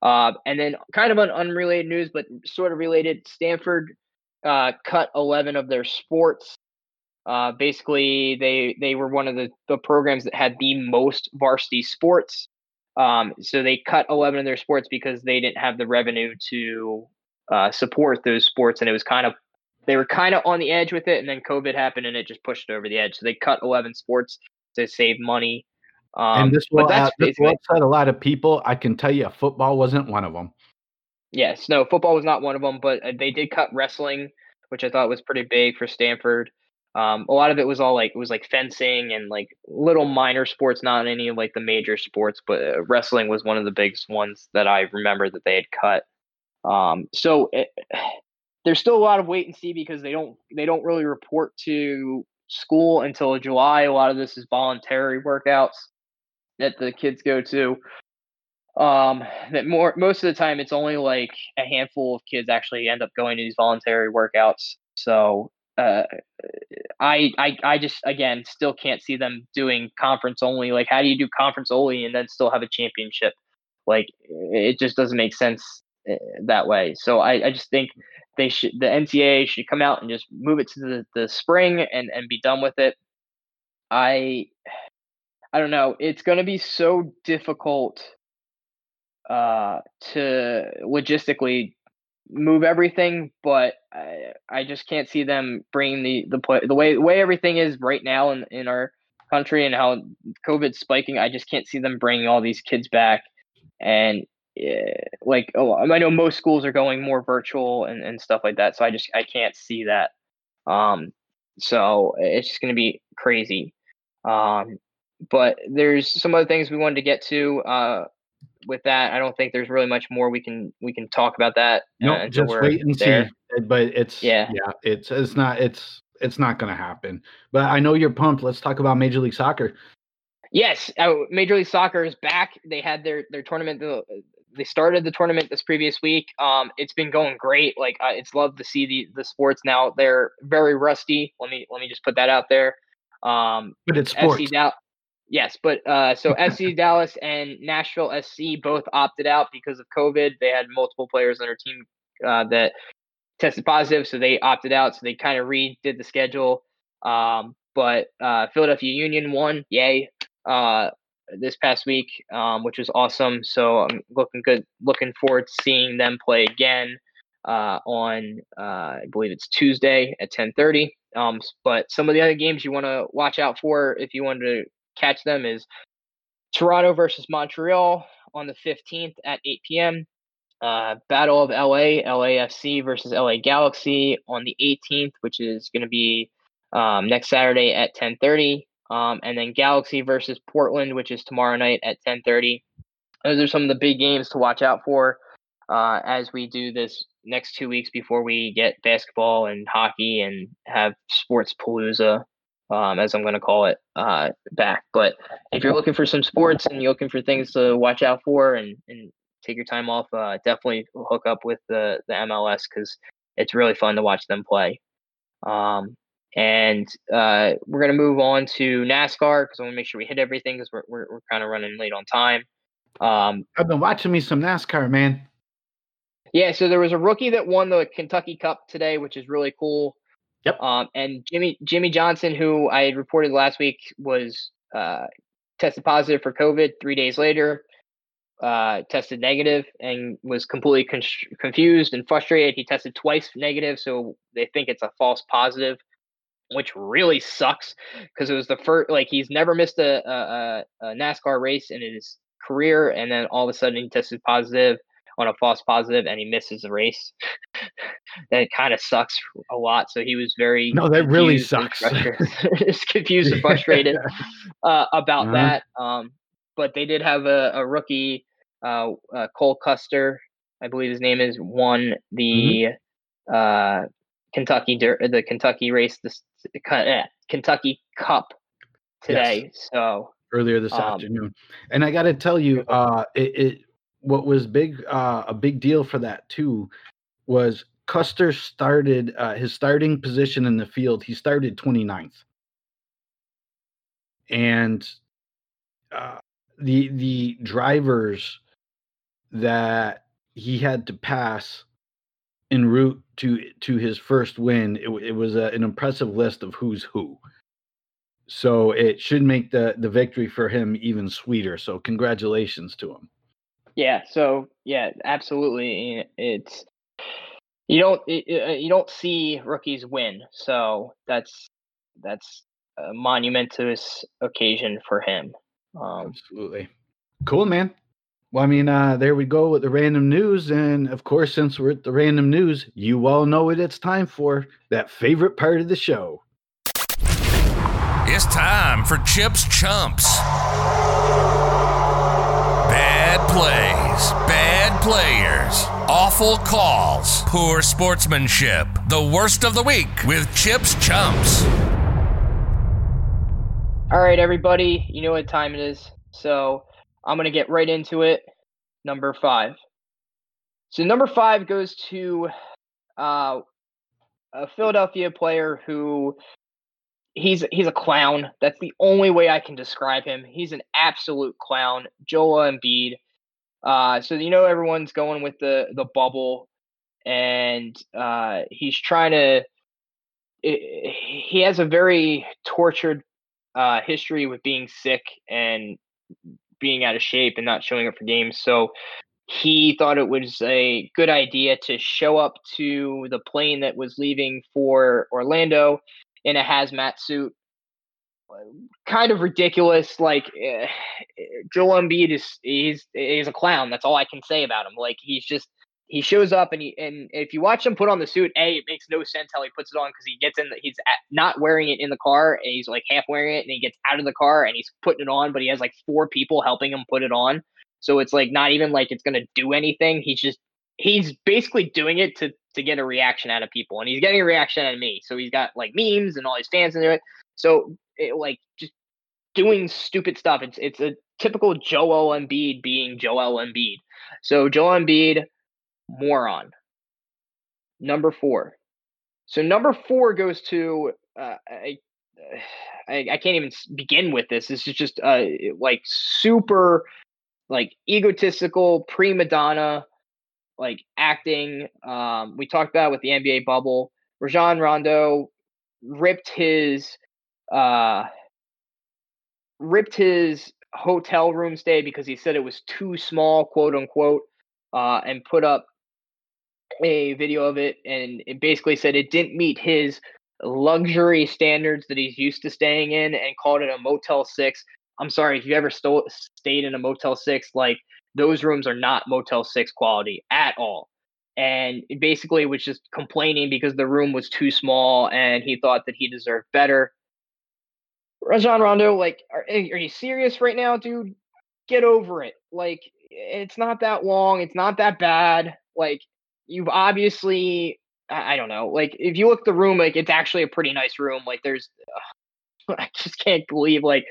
Uh, and then, kind of an unrelated news, but sort of related, Stanford uh, cut 11 of their sports. Uh, basically, they they were one of the, the programs that had the most varsity sports. Um, so they cut 11 of their sports because they didn't have the revenue to uh, support those sports, and it was kind of they were kind of on the edge with it, and then COVID happened and it just pushed it over the edge. So they cut 11 sports to save money. Um, and this will, uh, this will upset a lot of people. I can tell you, football wasn't one of them. yes, no, football was not one of them, but uh, they did cut wrestling, which I thought was pretty big for Stanford. Um, a lot of it was all like it was like fencing and like little minor sports, not any of like the major sports, but uh, wrestling was one of the biggest ones that I remember that they had cut. Um, so it, there's still a lot of wait and see because they don't they don't really report to school until July. A lot of this is voluntary workouts that the kids go to. Um, that more most of the time it's only like a handful of kids actually end up going to these voluntary workouts. So uh, I I I just again still can't see them doing conference only. Like, how do you do conference only and then still have a championship? Like, it just doesn't make sense that way. So I, I just think they should the NCAA should come out and just move it to the, the spring and and be done with it. I I don't know. It's going to be so difficult uh to logistically move everything, but I, I just can't see them bringing the the play the way the way everything is right now in in our country and how COVID's spiking. I just can't see them bringing all these kids back and like oh, I know most schools are going more virtual and, and stuff like that. So I just I can't see that. Um, so it's just going to be crazy. Um, but there's some other things we wanted to get to. Uh, with that, I don't think there's really much more we can we can talk about that. No, uh, just wait and there. see. But it's yeah, yeah, it's it's not it's it's not going to happen. But I know you're pumped. Let's talk about Major League Soccer. Yes, uh, Major League Soccer is back. They had their their tournament. They started the tournament this previous week. Um, it's been going great. Like uh, it's love to see the the sports now. They're very rusty. Let me let me just put that out there. Um, but it's sports. FC Dal- Yes, but uh, so FC Dallas and Nashville SC both opted out because of COVID. They had multiple players on their team uh, that tested positive, so they opted out. So they kind of redid the schedule. Um, but uh, Philadelphia Union won, yay, uh, this past week, um, which was awesome. So I'm looking good, looking forward to seeing them play again uh, on, uh, I believe it's Tuesday at 10:30. Um, but some of the other games you want to watch out for if you want to catch them is Toronto versus Montreal on the 15th at 8 p.m. Uh, Battle of LA, LAFC versus LA Galaxy on the 18th, which is going to be um, next Saturday at 10:30, um, and then Galaxy versus Portland, which is tomorrow night at 10:30. Those are some of the big games to watch out for uh, as we do this next two weeks before we get basketball and hockey and have sports palooza um, as I'm going to call it, uh, back. But if you're looking for some sports and you're looking for things to watch out for and, and take your time off, uh, definitely hook up with the, the MLS because it's really fun to watch them play. Um, and uh, we're going to move on to NASCAR because I want to make sure we hit everything because we're, we're, we're kind of running late on time. Um, I've been watching me some NASCAR, man. Yeah, so there was a rookie that won the Kentucky Cup today, which is really cool. Yep. Um, and Jimmy Jimmie Johnson, who I had reported last week, was uh, tested positive for COVID. Three days later, uh, tested negative and was completely con- confused and frustrated. He tested twice negative, so they think it's a false positive, which really sucks because it was the first. Like he's never missed a, a, a NASCAR race in his career, and then all of a sudden he tested positive on a false positive and he misses the race. that kind of sucks a lot. So he was very no, that really sucks. Just confused and frustrated uh, about uh-huh. that. Um, but they did have a, a rookie, uh, uh, Cole Custer, I believe his name is, won the mm-hmm. uh, Kentucky the Kentucky race, uh, Kentucky Cup today. Yes. So earlier this um, afternoon, and I got to tell you, uh, it, it what was big uh, a big deal for that too was Custer started uh, his starting position in the field. He started 29th. And uh, the the drivers that he had to pass en route to to his first win, it, it was a, an impressive list of who's who. So it should make the the victory for him even sweeter. So congratulations to him. Yeah. So yeah, absolutely. It's you don't uh, you don't see rookies win, so that's that's a monumentous occasion for him. Um, Absolutely. Cool, man. Well, I mean, uh, there we go with the random news. And of course, since we're at the random news, you all know what it's time for that favorite part of the show. It's time for Chips Chumps. Bad plays, bad players, awful calls, poor sportsmanship. The worst of the week with Chips Chumps. All right, everybody, you know what time it is. So I'm going to get right into it. Number five. So, number five goes to uh, a Philadelphia player who he's he's a clown. That's the only way I can describe him. He's an absolute clown. Joel Embiid. Uh, so you know everyone's going with the the bubble, and uh, he's trying to. It, he has a very tortured uh, history with being sick and being out of shape and not showing up for games. So he thought it was a good idea to show up to the plane that was leaving for Orlando in a hazmat suit. Kind of ridiculous. Like uh, Joel Embiid is he's he's a clown. That's all I can say about him. Like he's just he shows up and he and if you watch him put on the suit, a it makes no sense how he puts it on because he gets in. The, he's at, not wearing it in the car and he's like half wearing it and he gets out of the car and he's putting it on, but he has like four people helping him put it on. So it's like not even like it's gonna do anything. He's just he's basically doing it to to get a reaction out of people, and he's getting a reaction out of me. So he's got like memes and all his fans into it. So it, like just doing stupid stuff. It's it's a typical Joel Embiid being Joel Embiid. So Joel Embiid, moron. Number four. So number four goes to uh, I, I, I can't even begin with this. This is just uh like super like egotistical prima donna like acting. Um, we talked about with the NBA bubble. Rajon Rondo ripped his uh, ripped his hotel room stay because he said it was too small, quote unquote, uh, and put up a video of it, and it basically said it didn't meet his luxury standards that he's used to staying in, and called it a Motel Six. I'm sorry if you ever sto- stayed in a Motel Six, like those rooms are not Motel 6 quality at all. And basically was just complaining because the room was too small and he thought that he deserved better. Rajon Rondo, like, are, are you serious right now, dude? Get over it. Like, it's not that long. It's not that bad. Like, you've obviously, I, don't know. Like, if you look at the room, like, it's actually a pretty nice room. Like, there's, I just can't believe like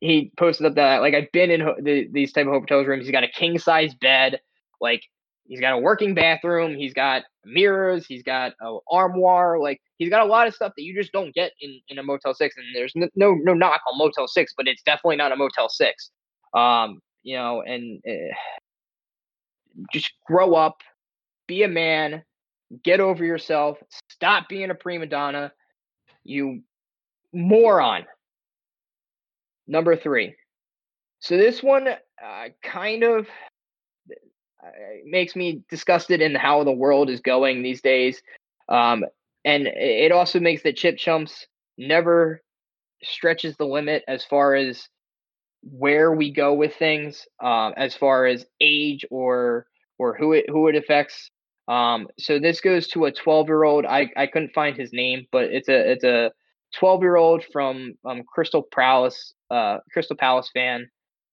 he posted up that like I've been in ho- the, these type of hotels rooms. He's got a king size bed, like he's got a working bathroom. He's got mirrors. He's got a armoire. Like he's got a lot of stuff that you just don't get in, in a Motel Six. And there's no, no no knock on Motel Six, but it's definitely not a Motel Six. Um, you know, and uh, just grow up, be a man, get over yourself, stop being a prima donna. You moron. Number three. So this one uh, kind of uh, makes me disgusted in how the world is going these days. Um, and it also makes that Chip Chumps never stretches the limit as far as where we go with things, um, as far as age or or who it who it affects. Um, so this goes to a 12 year old. I, I couldn't find his name, but it's a it's a 12 year old from um, Crystal Palace, uh, Crystal Palace fan,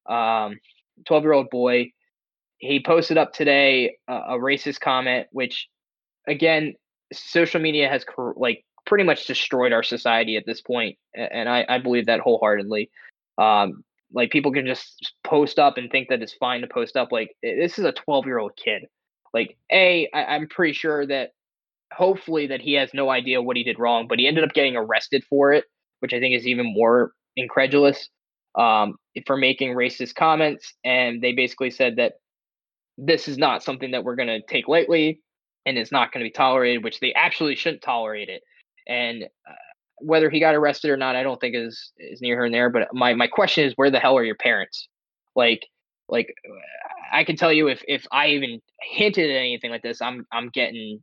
um, 12 year old boy. He posted up today a, a racist comment, which again, social media has like pretty much destroyed our society at this point, and I, I believe that wholeheartedly. Um, like people can just post up and think that it's fine to post up. Like this is a 12 year old kid. Like a, I, I'm pretty sure that hopefully that he has no idea what he did wrong, but he ended up getting arrested for it, which I think is even more incredulous um, for making racist comments. And they basically said that this is not something that we're going to take lightly and it's not going to be tolerated, which they actually shouldn't tolerate it. And uh, whether he got arrested or not, I don't think is is near and there. But my my question is, where the hell are your parents? Like, like I can tell you if if I even hinted at anything like this, I'm I'm getting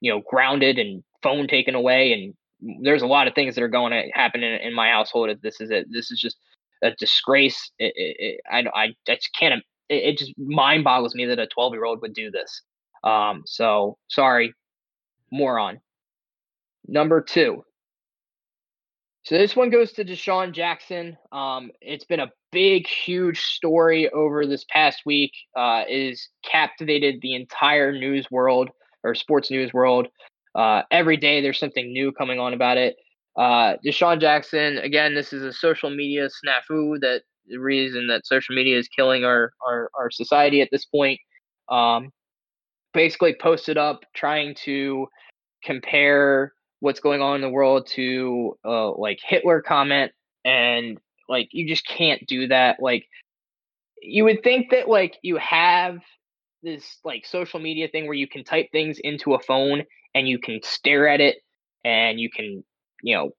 you know grounded and phone taken away and there's a lot of things that are going to happen in, in my household if this is it this is just a disgrace. It, it, it, I, I, I just can't. It, just mind boggles me that a 12 year old would do this. Um, so sorry, moron. Number two. So this one goes to DeSean Jackson. Um, it's been a big, huge story over this past week. Uh, is captivated the entire news world or sports news world. Uh, every day there's something new coming on about it. Uh, DeSean Jackson, again, this is a social media snafu that the reason that social media is killing our, our, our society at this point. Um, basically posted up trying to compare what's going on in the world to uh, like Hitler comment and like you just can't do that like you would think that like you have this like social media thing where you can type things into a phone and you can stare at it and you can you know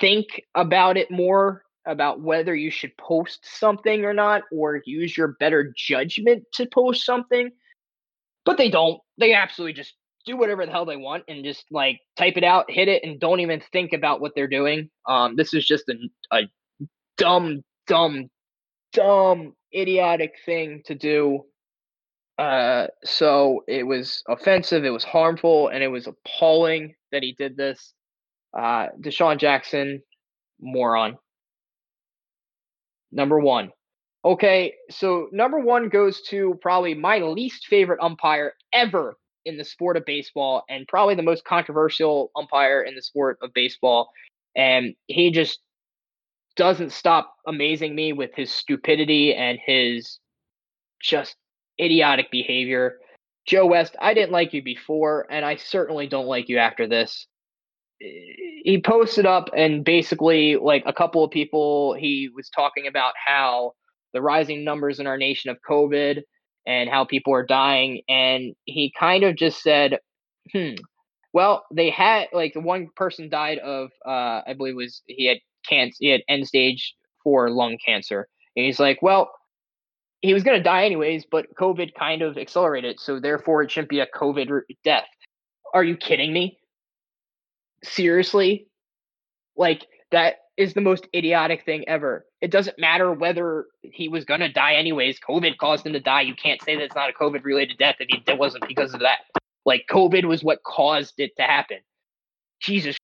think about it more about whether you should post something or not or use your better judgment to post something but they don't. They absolutely just do whatever the hell they want and just like type it out hit it and don't even think about what they're doing um this is just a, a dumb dumb dumb idiotic thing to do uh so it was offensive it was harmful and it was appalling that he did this uh, DeSean Jackson, moron. Number one. Okay, so number one goes to probably my least favorite umpire ever in the sport of baseball, and probably the most controversial umpire in the sport of baseball. And he just doesn't stop amazing me with his stupidity and his just idiotic behavior. Joe West, I didn't like you before, and I certainly don't like you after this eh, he posted up and basically like a couple of people he was talking about how the rising numbers in our nation of covid and how people are dying and he kind of just said hmm well they had like the one person died of uh i believe was he had cancer he had end stage 4 lung cancer and he's like well he was going to die anyways but covid kind of accelerated so therefore it shouldn't be a covid death. Are you kidding me? Seriously? Like that is the most idiotic thing ever. It doesn't matter whether he was going to die anyways covid caused him to die. You can't say that it's not a covid related death if it wasn't because of that. Like covid was what caused it to happen. Jesus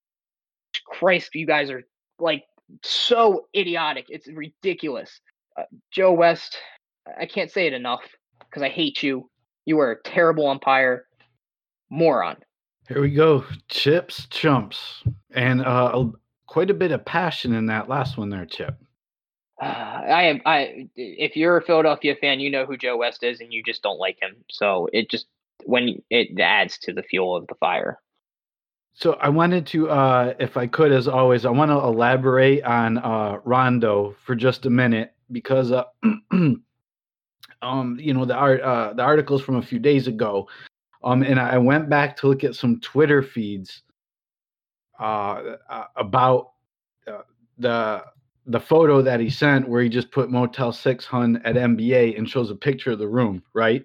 christ you guys are like so idiotic. It's ridiculous. Uh, joe west i can't say it enough because i hate you. You are a terrible umpire. Moron. Here we go. Chips, chumps, and uh, quite a bit of passion in that last one there, Chip. Uh, I am. I if you're a Philadelphia fan, you know who Joe West is, and you just don't like him. So it just when it adds to the fuel of the fire. So I wanted to, uh, if I could, as always, I want to elaborate on uh, Rondo for just a minute because, uh, um, you know, the art, uh, the articles from a few days ago um, and I went back to look at some Twitter feeds uh, uh, about uh, the the photo that he sent, where he just put Motel Six Hun at NBA and shows a picture of the room, right?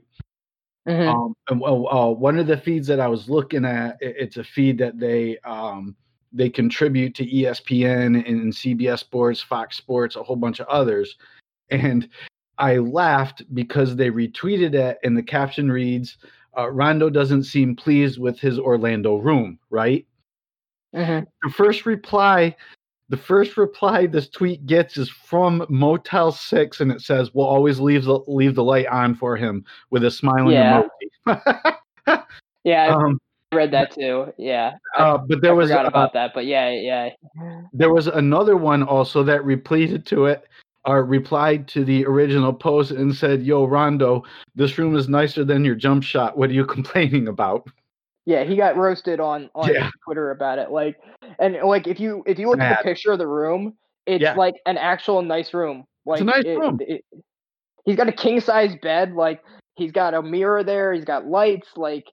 Mm-hmm. Um, and well, uh, one of the feeds that I was looking at, it's a feed that they um, they contribute to ESPN and CBS Sports, Fox Sports, a whole bunch of others, and I laughed because they retweeted it, and the caption reads, uh, Rondo doesn't seem pleased with his Orlando room, right? Mm-hmm. The first reply, the first reply this tweet gets is from Motel Six, and it says, "We'll always leave the leave the light on for him with a smiling yeah. emoji." yeah, um, I read that too. Yeah, uh, but there I was forgot uh, about that. But yeah, yeah. There was another one also that repleted to it, uh, replied to the original post and said, "Yo, Rondo, this room is nicer than your jump shot. What are you complaining about?" Yeah, he got roasted on on yeah. Twitter about it. Like, and like if you if you look Mad. at the picture of the room, it's yeah. like an actual nice room. Like, it's a nice it, room. It, it, he's got a king size bed. Like, he's got a mirror there. He's got lights. Like,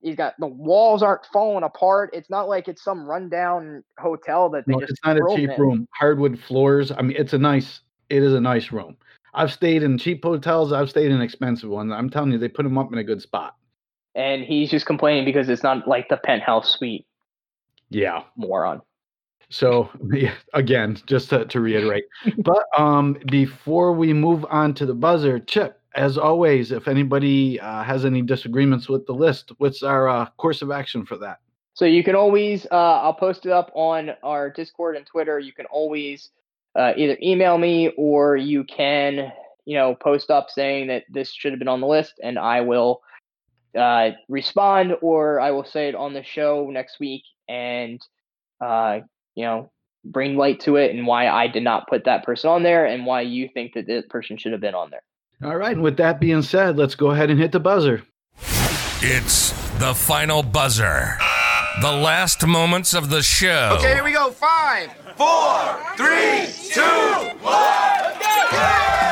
he's got the walls aren't falling apart. It's not like it's some rundown hotel that they no, just. It's not a cheap in. room. Hardwood floors. I mean, it's a nice it is a nice room. I've stayed in cheap hotels. I've stayed in expensive ones. I'm telling you, they put them up in a good spot. And he's just complaining because it's not like the penthouse suite. Yeah, moron. So yeah, again, just to, to reiterate. but um, before we move on to the buzzer, Chip, as always, if anybody uh, has any disagreements with the list, what's our uh, course of action for that? So you can always, uh, I'll post it up on our Discord and Twitter. You can always uh, either email me or you can, you know, post up saying that this should have been on the list, and I will uh, respond or I will say it on the show next week and, uh, you know, bring light to it and why I did not put that person on there and why you think that this person should have been on there. All right. And with that being said, let's go ahead and hit the buzzer. It's the final buzzer. The last moments of the show. Okay, here we go. Five, four, three, two, one.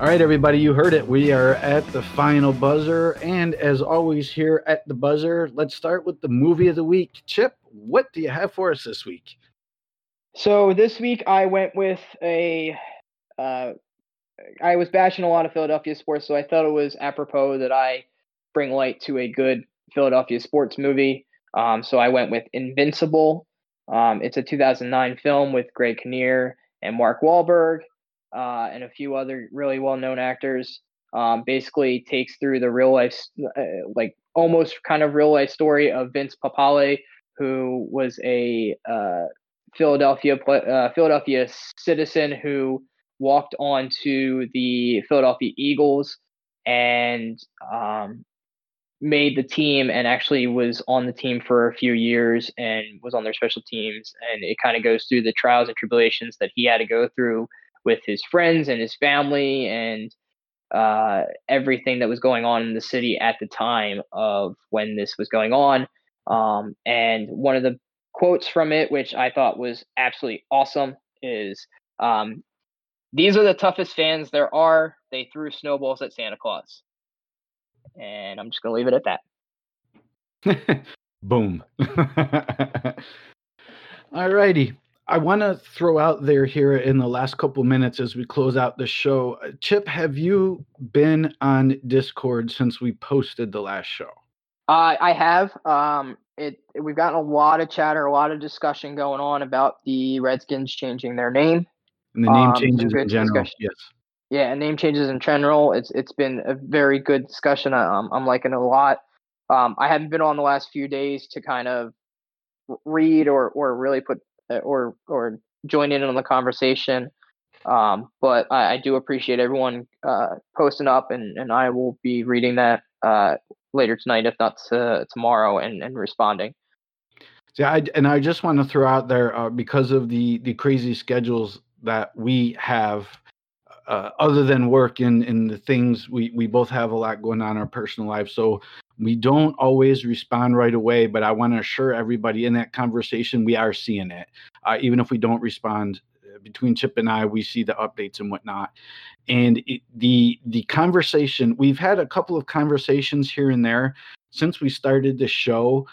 All right, everybody, you heard it. We are at the final buzzer. And as always, here at the buzzer, let's start with the movie of the week. Chip, what do you have for us this week? So this week I went with a. Uh, I was bashing a lot of Philadelphia sports, so I thought it was apropos that I bring light to a good Philadelphia sports movie. Um, so I went with Invincible. Um, it's a 2009 film with Greg Kinnear and Mark Wahlberg uh, and a few other really well-known actors. Um, basically, takes through the real life, uh, like almost kind of real life story of Vince Papale, who was a uh, Philadelphia uh, Philadelphia citizen who walked on to the Philadelphia Eagles and um, made the team and actually was on the team for a few years and was on their special teams and it kind of goes through the trials and tribulations that he had to go through with his friends and his family and uh, everything that was going on in the city at the time of when this was going on. Um, and one of the quotes from it, which I thought was absolutely awesome, is um, These are the toughest fans there are. They threw snowballs at Santa Claus. And I'm just going to leave it at that. Boom. All righty. I want to throw out there here in the last couple minutes as we close out the show. Uh, Chip, have you been on Discord since we posted the last show? Uh, I have. Um, it, we've gotten a lot of chatter, a lot of discussion going on about the Redskins changing their name. And the name um, changes in general. Discussion. Yes. Yeah, name changes in general. It's it's been a very good discussion. I, am I'm liking it a lot. Um, I haven't been on the last few days to kind of read or or really put or or join in on the conversation. Um, but I, I, do appreciate everyone uh, posting up, and, and I will be reading that uh, later tonight, if not to, tomorrow, and, and responding. Yeah, I, and I just want to throw out there uh, because of the the crazy schedules that we have, uh, other than work and, and the things we we both have a lot going on in our personal lives. So we don't always respond right away, but I want to assure everybody in that conversation we are seeing it. Uh, even if we don't respond uh, between Chip and I, we see the updates and whatnot. And it, the the conversation we've had a couple of conversations here and there since we started the show,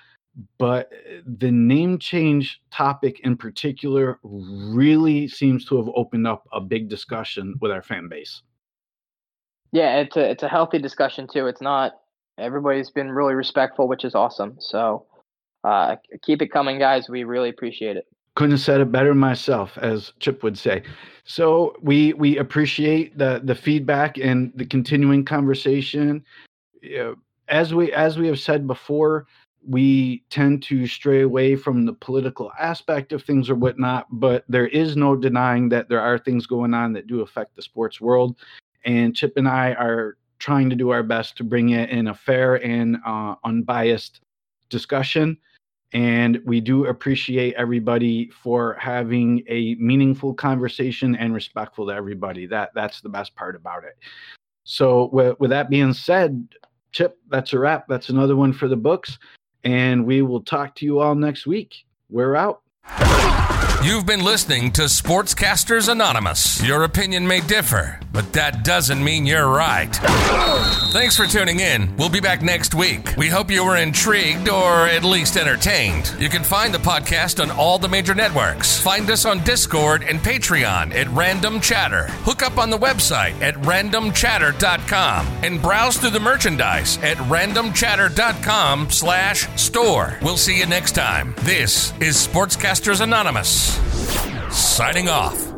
but uh, the name change topic in particular really seems to have opened up a big discussion with our fan base. Yeah, it's a it's a healthy discussion too. It's not everybody's been really respectful, which is awesome. So uh, keep it coming, guys. We really appreciate it. Couldn't have said it better myself, as Chip would say. So we we appreciate the the feedback and the continuing conversation. as we as we have said before, we tend to stray away from the political aspect of things or whatnot, but there is no denying that there are things going on that do affect the sports world. And Chip and I are trying to do our best to bring it in a fair and uh, unbiased discussion. And we do appreciate everybody for having a meaningful conversation and respectful to everybody. That that's the best part about it. So with, with that being said, Chip, that's a wrap. That's another one for the books. And we will talk to you all next week. We're out. You've been listening to Sportscasters Anonymous. Your opinion may differ, but that doesn't mean you're right. Thanks for tuning in. We'll be back next week. We hope you were intrigued or at least entertained. You can find the podcast on all the major networks. Find us on Discord and Patreon at Random Chatter. Hook up on the website at randomchatter.com and browse through the merchandise at randomchatter.com slash store. We'll see you next time. This is Sportscasters Anonymous. Signing off.